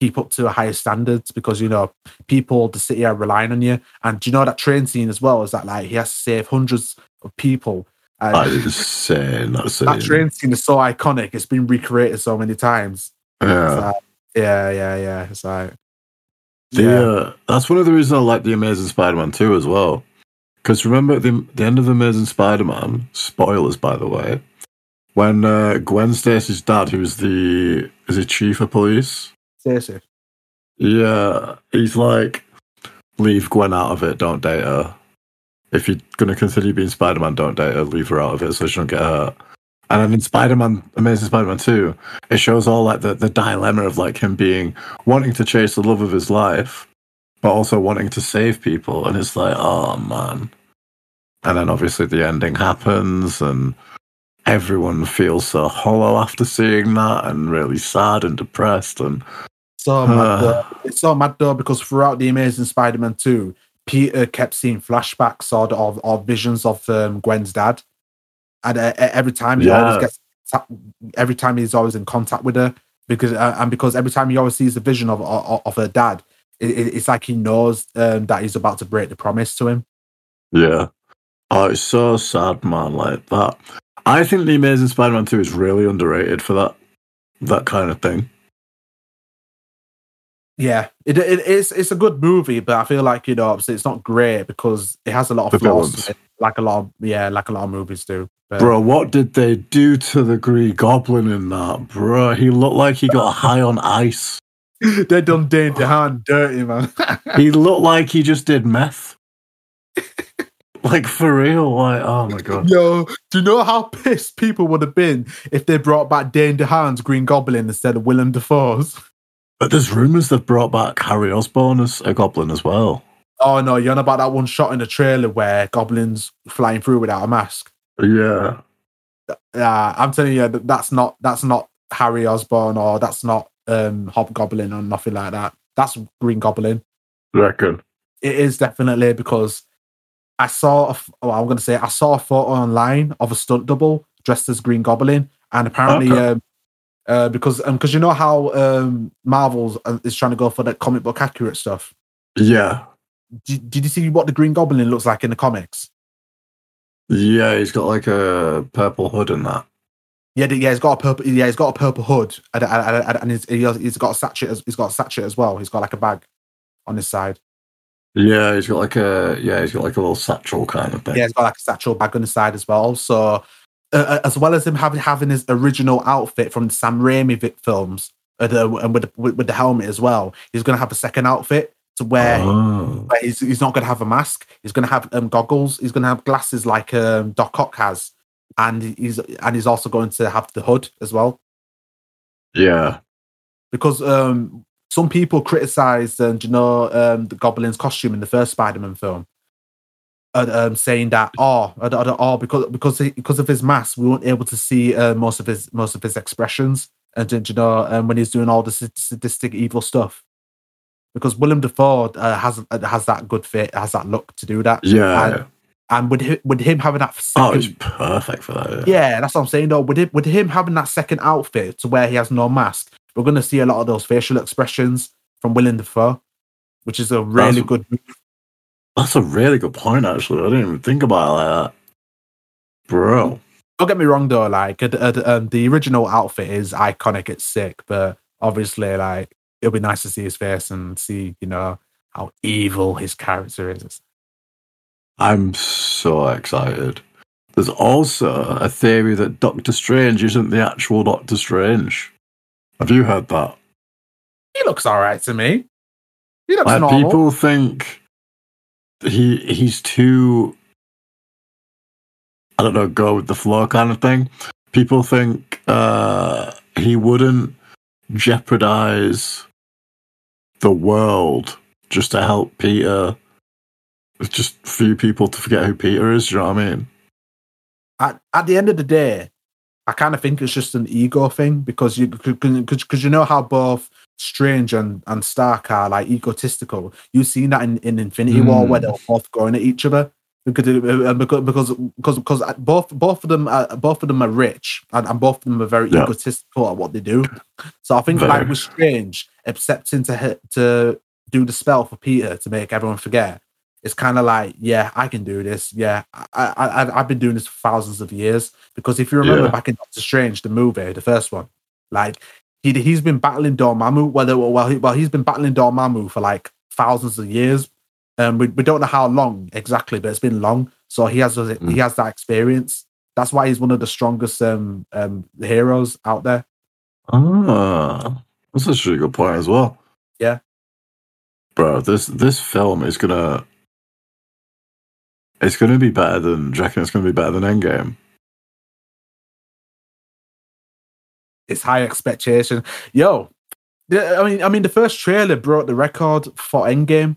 keep up to a higher standards because you know people the city are relying on you. And do you know that train scene as well is that like he has to save hundreds of people. And That is insane. That's that train scene is so iconic. It's been recreated so many times. It's Yeah. like, yeah, yeah, yeah. It's like The, yeah. uh, that's one of the reasons I like the Amazing Spider Man 2 as well. Because remember at the, the end of the Amazing Spider-Man, spoilers by the way, when uh, Gwen Stacy's dad, who's the is he chief of police? Seriously. Yeah, he's like, leave Gwen out of it. Don't date her. If you're gonna consider being Spider-Man, don't date her. Leave her out of it so she don't get hurt. And then in Spider-Man, Amazing Spider-Man 2, it shows all like the, the dilemma of like him being wanting to chase the love of his life, but also wanting to save people. And it's like, oh man. And then obviously the ending happens and everyone feels so hollow after seeing that and really sad and depressed and So mad. It's so mad though because throughout the Amazing Spider-Man 2, Peter kept seeing flashbacks or, or, or visions of um, Gwen's dad, and uh, every time he Yeah. always gets every time he's always in contact with her because uh, and because every time he always sees the vision of of, of her dad, it, it- it's like he knows um, that he's about to break the promise to him. Yeah. Oh, it's so sad, man. Like that. I think the Amazing Spider-Man 2 is really underrated for that that kind of thing. Yeah, it, it is. It's a good movie, but I feel like you know, obviously, it's not great because it has a lot of flaws, like a lot of yeah, like a lot of movies do. But, Bro, what did they do to the Green Goblin in that? Bro, he looked like he got high on ice. they done Dane DeHaan dirty, man. He looked like he just did meth. like for real. Like, oh my god. Yo, do you know how pissed people would have been if they brought back Dane DeHaan's Green Goblin instead of Willem Dafoe's? But there's rumours they've brought back Harry Osborn as a goblin as well. Oh no, you're on about that one shot in the trailer where goblins flying through without a mask. Yeah. Yeah, I'm telling you, that- that's not that's not Harry Osborn or that's not um Hobgoblin or nothing like that. That's Green Goblin. Reckon. It is definitely because I saw a, well, I'm gonna say I saw a photo online of a stunt double dressed as Green Goblin, and apparently, Okay. um, uh, because because you know how um, Marvel's uh, is trying to go for that comic book accurate stuff. Yeah. Did, did you see what the Green Goblin looks like in the comics? Yeah, he's got like a purple hood and that. Yeah, yeah, he's got a purple. Yeah, he's got a purple hood, and, and, and, he's, he's got a sachet. As, he's got a sachet as well. He's got like a bag on his side. Yeah, he's got like a yeah, he's got like a little satchel kind of thing. Yeah, he's got like a satchel bag on the side as well. So, uh, as well as him having having his original outfit from the Sam Raimi films, uh, the, and with, the, with with the helmet as well, he's going to have a second outfit to wear. Oh. Where he's, he's not going to have a mask. He's going to have um, goggles. He's going to have glasses like um, Doc Ock has, and he's and he's also going to have the hood as well. Yeah. because um, some people criticized, um, you know, um, the Goblin's costume in the first Spider-Man film, uh, um, saying that oh, oh, because because he, because of his mask, we weren't able to see uh, most of his most of his expressions, and you know, um, when he's doing all the sadistic, evil stuff. Because Willem Dafoe uh, has uh, has that good fit, has that look to do that, Yeah. and, and with him, with him having that oh, second, he's perfect for that. Yeah. yeah, that's what I'm saying though. With him, with him having that second outfit to where he has no mask, we're going to see a lot of those facial expressions from Willem Dafoe, which is a really That's- good. That's a really good point, actually. I didn't even think about that. Bro. Don't get me wrong though, like uh, uh, um, the original outfit is iconic. It's sick, but obviously, like it'll be nice to see his face and see, you know, how evil his character is. I'm so excited. There's also a theory that Doctor Strange isn't the actual Doctor Strange. Have you heard that? He looks all right to me. He looks Like normal. people think he he's too I don't know, go with the flow kind of thing. People think uh he wouldn't jeopardize the world just to help Peter. It's just few people to forget who Peter is, you know what I mean? at, at the end of the day, I kind of think it's just an ego thing because you because you know how both Strange and, and Stark are like egotistical. You've seen that in, in Infinity War where Mm. they're both going at each other because uh, because because because, because both both of them are, both of them are rich and, and both of them are very Yeah. egotistical at what they do. So I think Very. like with Strange accepting to hit, to do the spell for Peter to make everyone forget. It's kind of like, yeah, I can do this. Yeah, I, I, I, I've been doing this for thousands of years. Because if you remember Yeah. back in Doctor Strange, the movie, the first one, like he he's been battling Dormammu. Well, well, well, he, well, he's been battling Dormammu for like thousands of years. Um, we, we don't know how long exactly, but it's been long. So he has Mm. he has that experience. That's why he's one of the strongest um, um, heroes out there. Ah, that's actually a good point as well. Yeah. bro. This this film is gonna it's gonna be better than. Do you reckon it's gonna be better than Endgame? It's high expectation. Yo, I mean, I mean, the first trailer broke the record for Endgame,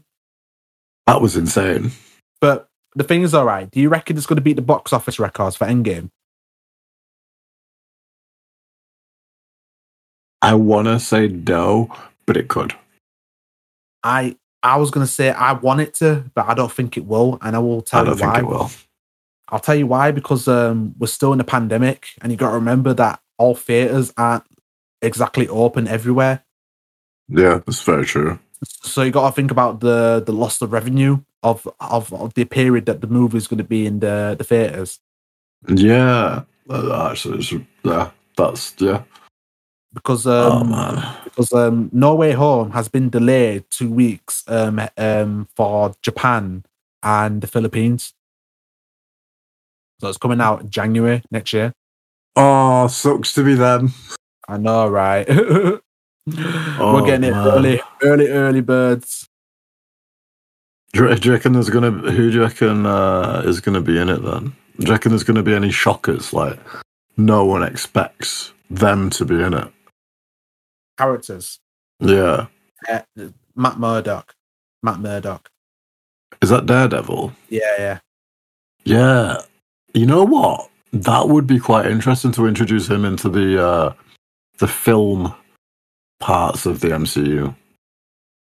That was insane. but the thing is, all right. Do you reckon it's going to beat the box office records for Endgame? I wanna say no, but it could. I I was going to say I want it to, but I don't think it will, and I will tell I you think why. I'll tell you why because um, we're still in a pandemic, and you got to remember that all theaters aren't exactly open everywhere. Yeah, that's very true. So you got to think about the the loss of revenue of of, of the period that the movie is going to be in the the theaters. Yeah, actually, yeah, that's yeah. Because oh um, man, because um, No Way Home has been delayed two weeks um, um, for Japan and the Philippines. So it's coming out January next year. Oh, sucks to be them. I know, right? We're Oh, getting it man. early, early, early birds. Do you, do you reckon there's gonna? Who do you reckon uh, is gonna be in it then? Do you reckon there's gonna be any shockers? Like no one expects them to be in it. Characters. Yeah, Uh, Matt Murdock. Matt Murdock. is that Daredevil? Yeah, yeah. Yeah, you know what? That would be quite interesting to introduce him into the uh, the film parts of the MCU.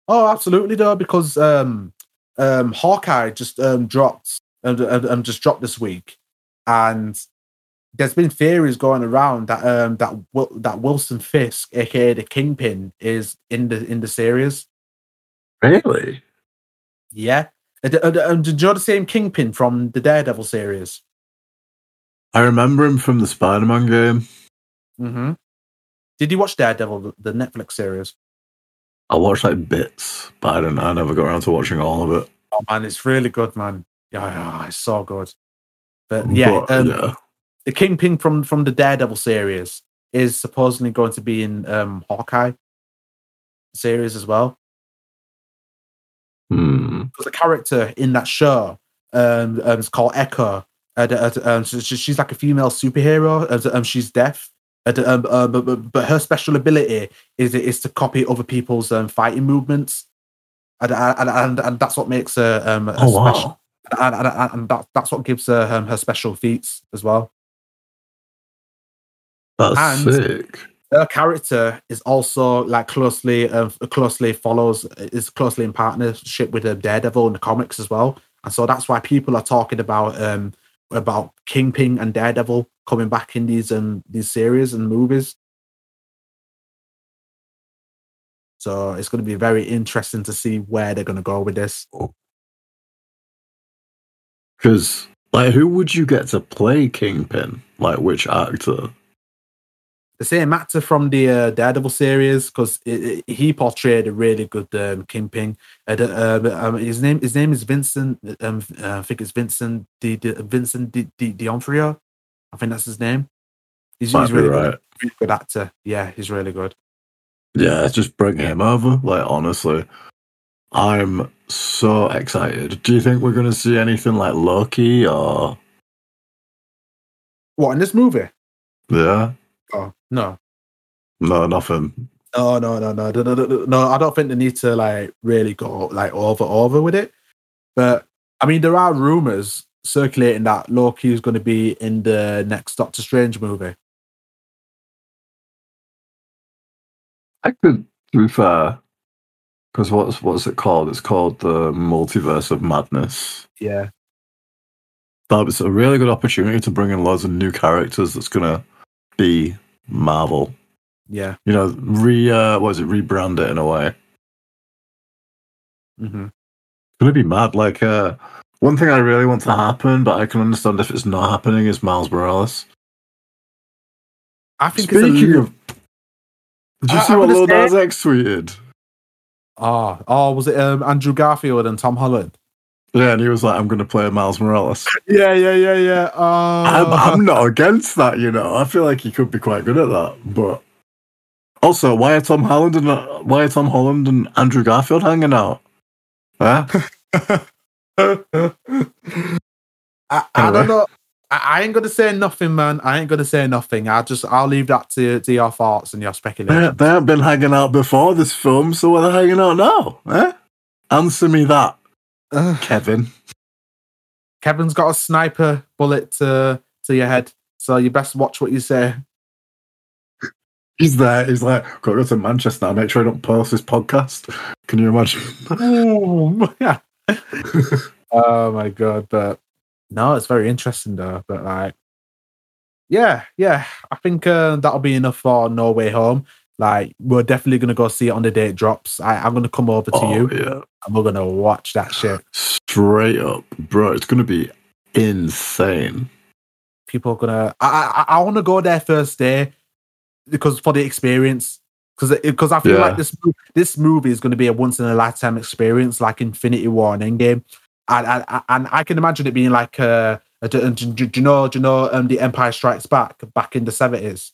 Oh, absolutely, though, because um, um, Hawkeye just um, dropped and, just dropped this week, and there's been theories going around that um, that that Wilson Fisk, aka the Kingpin, is in the in the series. Really? Yeah, And, d- uh, d- um, you know the same Kingpin from the Daredevil series? I remember him from the Spider-Man game. Mm-hmm. Did you watch Daredevil, the- Netflix series? I watched like bits, but I don't. I never got around to watching all of it. Oh man, it's really good, man. Yeah, yeah, it's so good. But yeah, But, um, yeah. the Kingpin from from the Daredevil series is supposedly going to be in um Hawkeye series as well. Hmm. Because the character in that show um, um is called Echo. Uh, uh, um, she- she's like a female superhero. Uh, um, she's deaf. Uh, um, uh, but, but, but her special ability is is to copy other people's um, fighting movements, and and, and, and that's what makes her um, a Oh special. wow. and, and, and, and that, that's what gives her um, her special feats as well. That's And- sick. Her character is also like closely uh, closely follows is closely in partnership with um, Daredevil in the comics as well, and so that's why people are talking about um about Kingpin and Daredevil coming back in these um these series and movies. So it's going to be very interesting to see where they're going to go with this. Because like, who would you get to play Kingpin? Like, which actor? The same actor from the uh, Daredevil series because he portrayed a really good um, Kingpin. Uh, uh, um, his name his name is Vincent. Um, uh, I think it's Vincent Di, Di, Vincent Di, Di, D'Onofrio. I think that's his name. He's, he's really right. good, really good actor. Yeah, he's really good. Yeah, just bring him over. Like, honestly, I'm so excited. Do you think we're going to see anything like Loki or What in this movie? yeah? Oh no, No, nothing. no, no, no, no, no, no, no, no. I don't think they need to like really go like over over with it. But I mean, there are rumors circulating that Loki is going to be in the next Doctor Strange movie. I could, to be fair, because what's what's it called? It's called the Multiverse of Madness. Yeah. That was a really good opportunity to bring in loads of new characters. That's gonna be Marvel. Yeah. You know, re uh, what is it? Rebrand it in a way. hmm It's gonna be mad. Like uh, one thing I really want to happen, but I can understand if it's not happening, is Miles Morales. I think Speaking little. of, did you I- see I'm what Lil Nas X tweeted? Oh, oh, was it um, Andrew Garfield and Tom Holland? Yeah, and he was like, "I'm going to play Miles Morales." Yeah, yeah, yeah, yeah. Oh. I'm, I'm not against that, you know. I feel like he could be quite good at that, but also, why are Tom Holland and uh, why are Tom Holland and Andrew Garfield hanging out? Huh? I, I don't know. I, I ain't gonna say nothing, man. I ain't gonna say nothing. I'll just I'll leave that to, to your thoughts and your They, speculation. they haven't been hanging out before this film, so why are they hanging out now? Eh? Answer me that, Kevin. Kevin's got a sniper bullet to to your head, so you best watch what you say. He's there. He's like, got to go to Manchester now. Make sure I don't post this podcast. Can you imagine? Boom. Yeah. oh my god! But no, it's very interesting though. But like, yeah, yeah, I think uh, that'll be enough for No Way Home. Like, we're definitely gonna go see it on the day it drops. I, I'm gonna come over to oh, you yeah. and we're gonna watch that shit. Straight up, bro. It's going to be insane. People are gonna. I I, I want to go there first day because for the experience. Because because I feel Yeah. like this this movie is going to be a once in a lifetime experience, like Infinity War and Endgame, and and, and I can imagine it being like uh, a, do, do, do you know do you know um, the Empire Strikes Back back in the seventies.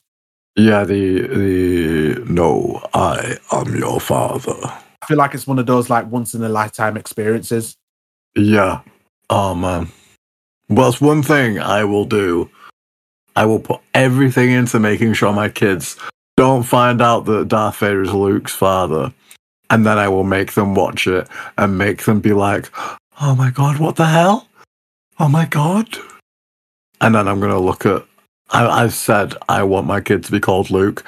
Yeah, the the no, I am your father. I feel like it's one of those like once in a lifetime experiences. Yeah. Oh man. Well, it's one thing I will do. I will put everything into making sure my kids don't find out that Darth Vader is Luke's father, and then I will make them watch it and make them be like, "Oh my god, what the hell? Oh my god!" And then I'm gonna look at. I, I've said I want my kid to be called Luke,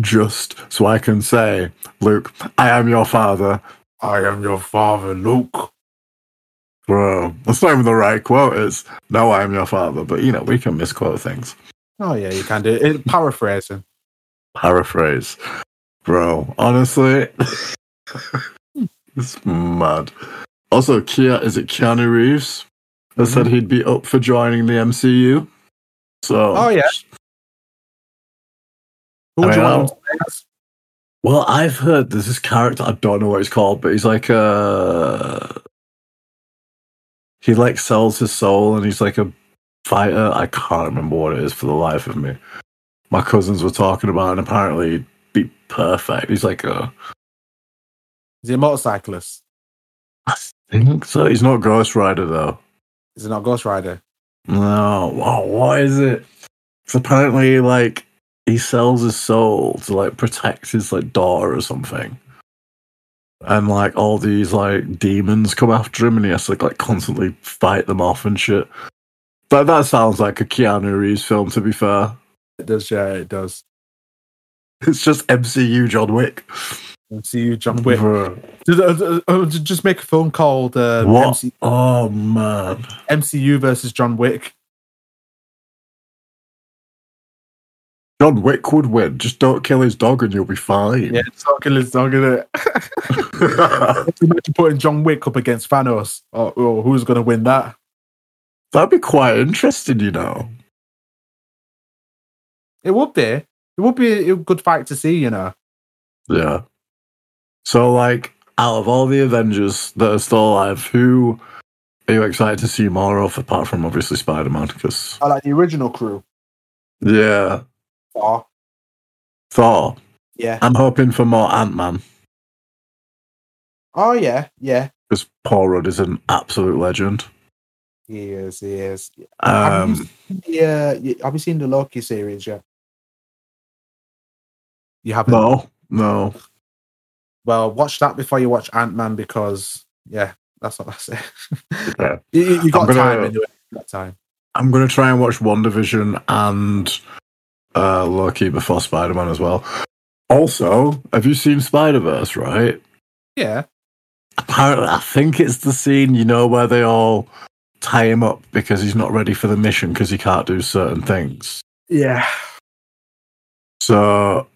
just so I can say, "Luke, I am your father." I am your father, Luke. Bro, that's not even the right quote. It's no, I am your father. But you know, we can misquote things. Oh yeah, you can do it. it paraphrasing. Paraphrase, bro. Honestly, it's mad. Also, Kia is it Keanu Reeves? That said mm-hmm. he'd be up for joining the MCU. So, Oh, yeah. Who would I you want? Well, I've heard there's this character. I don't know what he's called, but he's like a. He like sells his soul, and he's like a fighter. I can't remember what it is for the life of me. My cousins were talking about, it, and apparently he'd be perfect. He's like a. Is he a motorcyclist? I think so. He's not Ghost Rider though. Is he not Ghost Rider? No. Oh, what is it? It's apparently like he sells his soul to like protect his like daughter or something. And like all these like demons come after him and he has to like constantly fight them off and shit. But that sounds like a Keanu Reeves film to be fair. It does, yeah, it does. It's just MCU John Wick. MCU John Wick. Bro. Just, uh, uh, uh, just make a film called uh, What? MC, Oh man. MCU versus John Wick. John Wick would win. Just don't kill his dog and you'll be fine. Yeah, not killing his dog, is it? Imagine putting John Wick up against Thanos. Oh, oh who's going to win that? That'd be quite interesting, you know. It would be. It would be a good fight to see, you know. Yeah. So, like, out of all the Avengers that are still alive, who are you excited to see more of, apart from obviously Spider Man? Because, I like the original crew. yeah, Oh, Thor. yeah. I'm hoping for more Ant Man, Oh, yeah, yeah. because Paul Rudd is an absolute legend. He is, he is. Have you Um, Yeah, you, have you seen the Loki series yet? You haven't. no, no. Well, watch that before you watch Ant Man because yeah, that's what I say. Yeah. you, you- you got I'm gonna- time anyway. Got time. I'm going to try and watch WandaVision and uh, Loki before Spider Man as well. Also, have you seen Spider Verse, right? Yeah. apparently I think it's the scene, you know, where they all tie him up because he's not ready for the mission because he can't do certain things. Yeah. So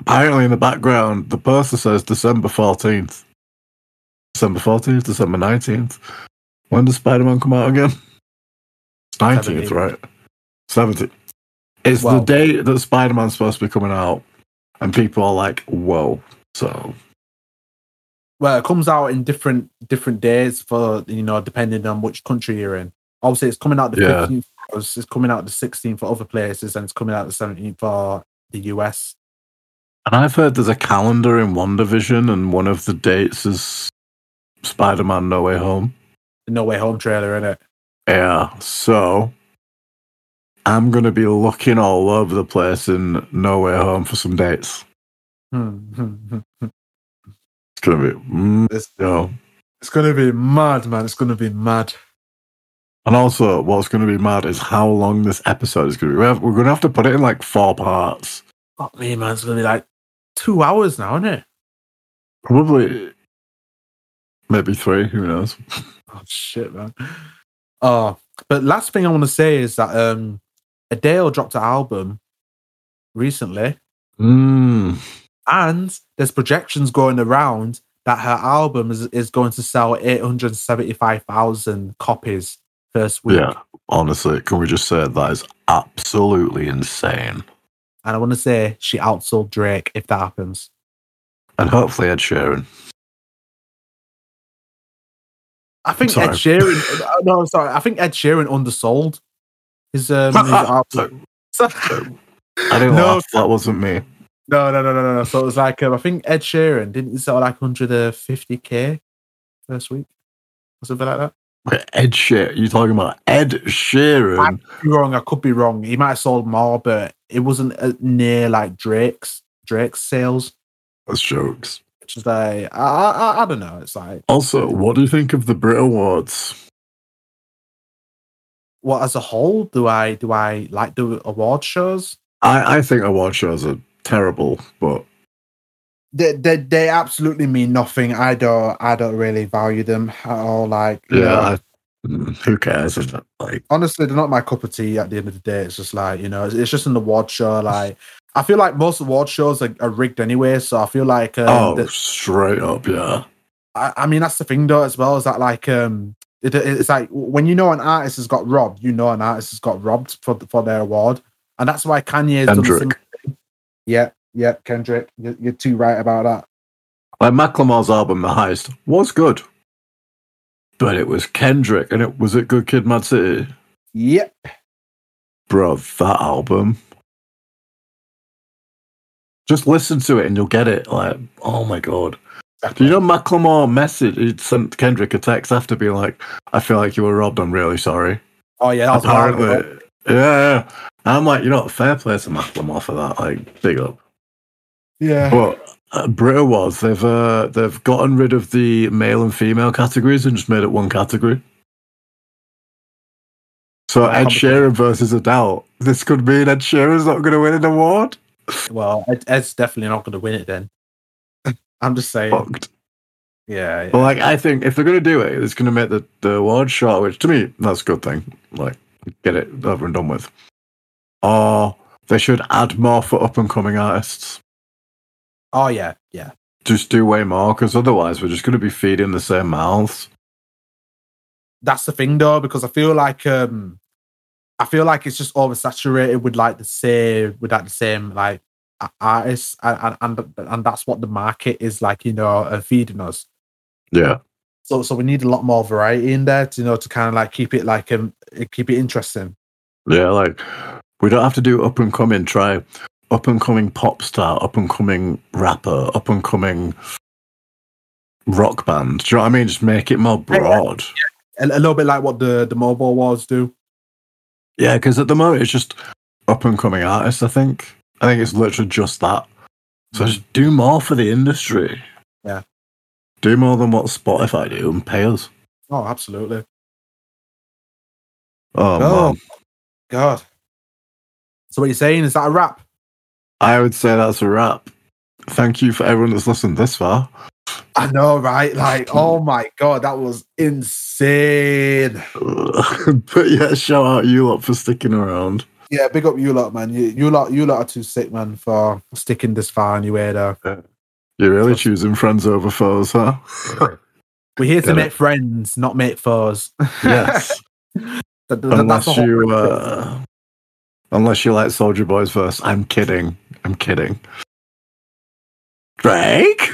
apparently in the background, the poster says December 14th. December 14th, December 19th. When does Spider Man come out again? 19th, 17th. right? 17th. It's Well- the day that Spider Man's supposed to be coming out, and people are like, whoa. So Well, it comes out in different different days for you know depending on which country you're in. Obviously, it's coming out the Yeah. fifteenth. It's coming out the sixteenth for other places, and it's coming out the seventeenth for the US. And I've heard there's a calendar in WandaVision, and one of the dates is Spider Man No Way Home. The No Way Home trailer, in it. Yeah, so I'm going to be looking all over the place in No Way Home for some dates. Hmm. It's going to be, mm, it's, yo. it's gonna be mad, man. It's gonna be mad. And also, what's going to be mad is how long this episode is going to be. We're going to have to put it in like four parts. Fuck me, man. It's gonna be like two hours now, isn't it? Probably, maybe three. Who knows? Oh shit, man. Oh, but last thing I want to say is that um Adele dropped an album recently, Mm, and there's projections going around that her album is, is going to sell 875,000 copies first week. yeah, honestly, can we just say that is absolutely insane? And I want to say she outsold Drake if that happens. And hopefully, Ed Sheeran. I think Ed Sheeran. uh, no, sorry. I think Ed Sheeran undersold his um. His album. So, I didn't No. laugh. That wasn't me. No, no, no, no, no, no. So it was like um, I think Ed Sheeran didn't sell like 150k first week or something like that. Ed Sheeran. You talking about Ed Sheeran? Could be wrong. I could be wrong. He might have sold more, but it wasn't uh, near like Drake's Drake's sales. That's jokes. Which is like I, I I don't know. It's like Also, what do you think of the Brit Awards? Well, as a whole do I do I like the award shows? I, I think award shows are terrible, but They, they they absolutely mean nothing. I don't I don't really value them at all. Like you yeah, know, I, who cares? Like, honestly, they're not my cup of tea. At the end of the day, it's just like you know, it's, it's just an award show. Like I feel like most award shows are, are rigged anyway. So I feel like um, oh, that- straight up, yeah. I, I mean that's the thing though as well is that like um it, it's like when you know an artist has got robbed, you know an artist has got robbed for for their award, and that's why Kanye's done the same Kendrick. thing. Yeah, yeah, Kendrick, you're, you're too right about that. Like Macklemore's album, The Heist, was good, but it was Kendrick, and it was it Good Kid, Mad City, Yep. bro. That album. Just listen to it and you'll get it. Like, oh my god. Do you know Macklemore message? He sent Kendrick a text after being like, "I feel like you were robbed. I'm really sorry." Oh yeah, that was a while ago. Apparently, yeah, yeah. I'm like, you know, fair play to Macklemore for that. Like, big up. Yeah. But uh, Brit Awards, they've uh, they've gotten rid of the male and female categories and just made it one category. So Ed. Sheeran versus Adele. This could mean Ed Sheeran's not going to win an award. Well, Ed, Ed's definitely not going to win it then. I'm just saying. Fucked. Yeah, yeah. But like, I think if they're going to do it, it's going to make the, the award short, which to me that's a good thing. Like, get it over and done with. Or they should add more for up and coming artists. Oh yeah, yeah. Just do way more, because otherwise we're just going to be feeding the same mouths. That's the thing though, because I feel like um I feel like it's just oversaturated with like the same with like the same like artists and and and, that's what the market is like, you know, uh, feeding us. Yeah. So so we need a lot more variety in there to you know to kind of like keep it like um keep it interesting. Yeah, like we don't have to do up and coming. Try up and coming pop star, up and coming rapper, up and coming rock band. Do you know what I mean? Just make it more broad. A, a little bit like what the the MOBO Awards do. Yeah, because at the moment it's just up and coming artists. I think. I think it's literally just that. So just do more for the industry. Yeah. Do more than what Spotify do and pay us. Oh, absolutely. Oh, Oh. man. God. So what you're saying is that a wrap? I would say that's a wrap. Thank you for everyone that's listened this far. I know, right? Like, oh my god, that was insane. but yeah, shout out you lot for sticking around. Yeah, big up you lot, man. You, you lot, you lot are too sick, man, for sticking this far anyway. Though You're really Trust- choosing friends over foes, huh? we're here to make friends, not make foes. yes. That- that- unless you uh, unless you like Soulja Boy's verse. I'm kidding. I'm kidding. Drake?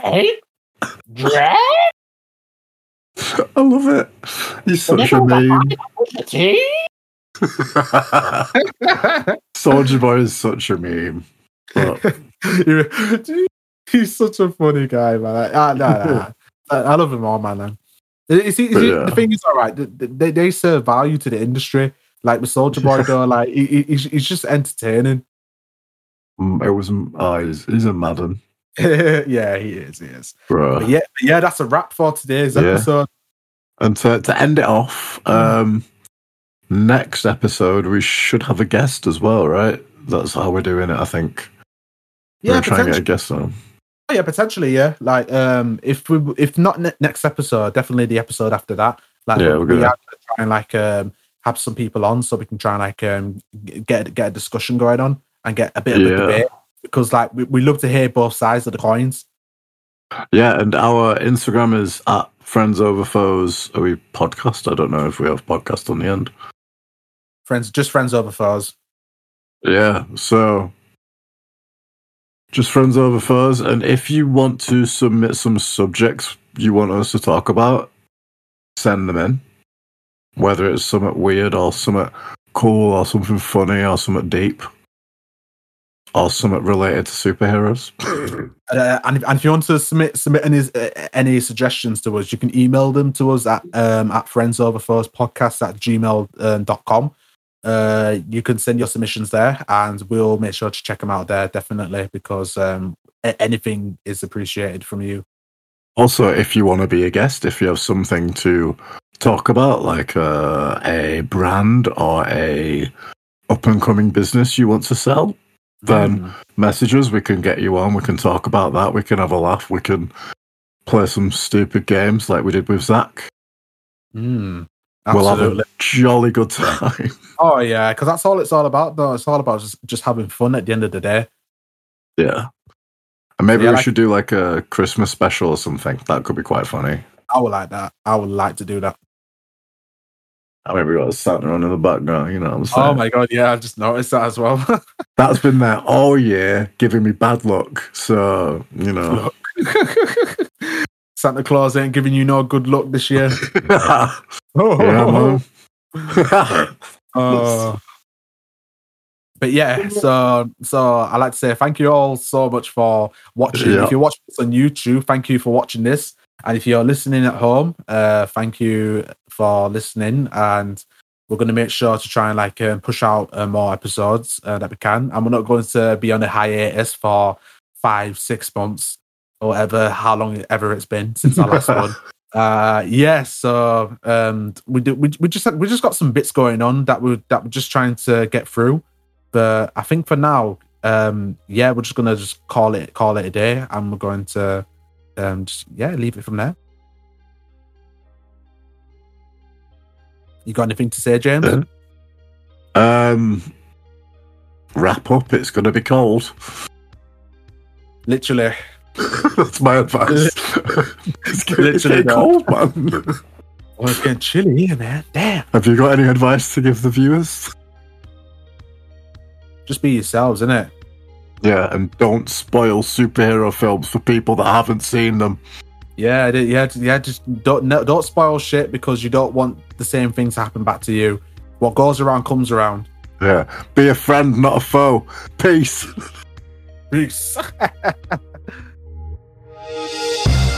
Hey, Drake, I love it. He's such a meme. Soulja Boy is such a meme. But He's such a funny guy, man. Ah, nah, nah. I, I love him all, man. You see, you see, Yeah. the thing is, all right. They, they serve value to the industry. Like with Soulja Boy, though, like he, he- he's, he's just entertaining. mm, it was oh, he's, he's a Madden, yeah, he is. He is. bro. But yeah, but yeah, that's a wrap for today's Yeah. episode. And to, to end it off, um, next episode we should have a guest as well, right? That's how we're doing it. I think. Yeah, we're trying to get a guest on. Oh, yeah, potentially. Yeah, like um, if we if not ne- next episode, definitely the episode after that. Like, Yeah, we, we're we gonna- to try and like um have some people on so we can try and like um get get a discussion going on and get a bit of Yeah. a debate because like we, we love to hear both sides of the coins. Yeah, and our Instagram is at Friends Over Foes. Are we podcast? I don't know if we have podcast on the end. Friends, just friends over foes. Yeah, so just friends over foes. And if you want to submit some subjects you want us to talk about, send them in. Whether it's something weird or something cool or something funny or something deep or something related to superheroes. Uh, and, if, and if you want to submit submit any uh, any suggestions to us, you can email them to us at um, at friendsoverfoes at gmail dot com. Uh, you can send your submissions there, and we'll make sure to check them out there definitely because um, anything is appreciated from you. Also, if you want to be a guest, if you have something to talk about, like uh, a brand or a up and coming business you want to sell, then Mm. message us. We can get you on. We can talk about that. We can have a laugh. We can play some stupid games like we did with Zach. Mm. We'll have a jolly good time. Oh yeah, because that's all it's all about. Though it's all about just just having fun at the end of the day. yeah. And maybe Yeah, we like- should do like a Christmas special or something. That could be quite funny. I would like that. I would like to do that. I mean, we got Santa on in the background, you know what I'm saying? Oh my god, yeah, I just noticed that as well. That's been there all year, giving me bad luck. So, you know. Santa Claus ain't giving you no good luck this year. yeah, Oh, man. Uh, but yeah, so so I like to say thank you all so much for watching. Yeah. If you're watching this on YouTube, thank you for watching this. And if you're listening at home, uh, thank you for listening. And we're going to make sure to try and like um, push out uh, more episodes uh, that we can. And we're not going to be on a hiatus for five, six months or whatever, how long ever it's been since our last one. Uh, yeah, so um, we do we, we just we just got some bits going on that we that we're just trying to get through. But I think for now, um, yeah, we're just gonna just call it call it a day, and we're going to um, just yeah, leave it from there. You got anything to say, James? Um, wrap up. It's going to be cold. Literally, That's my advice. it's getting, it's Literally getting cold, man. oh, it's getting chilly here, man. Damn. Have you got any advice to give the viewers? Just be yourselves, innit? Yeah, and don't spoil superhero films for people that haven't seen them. Yeah, yeah, yeah. Just don't no, don't spoil shit because you don't want the same things to happen back to you. What goes around comes around. Yeah, be a friend, not a foe. Peace. Peace.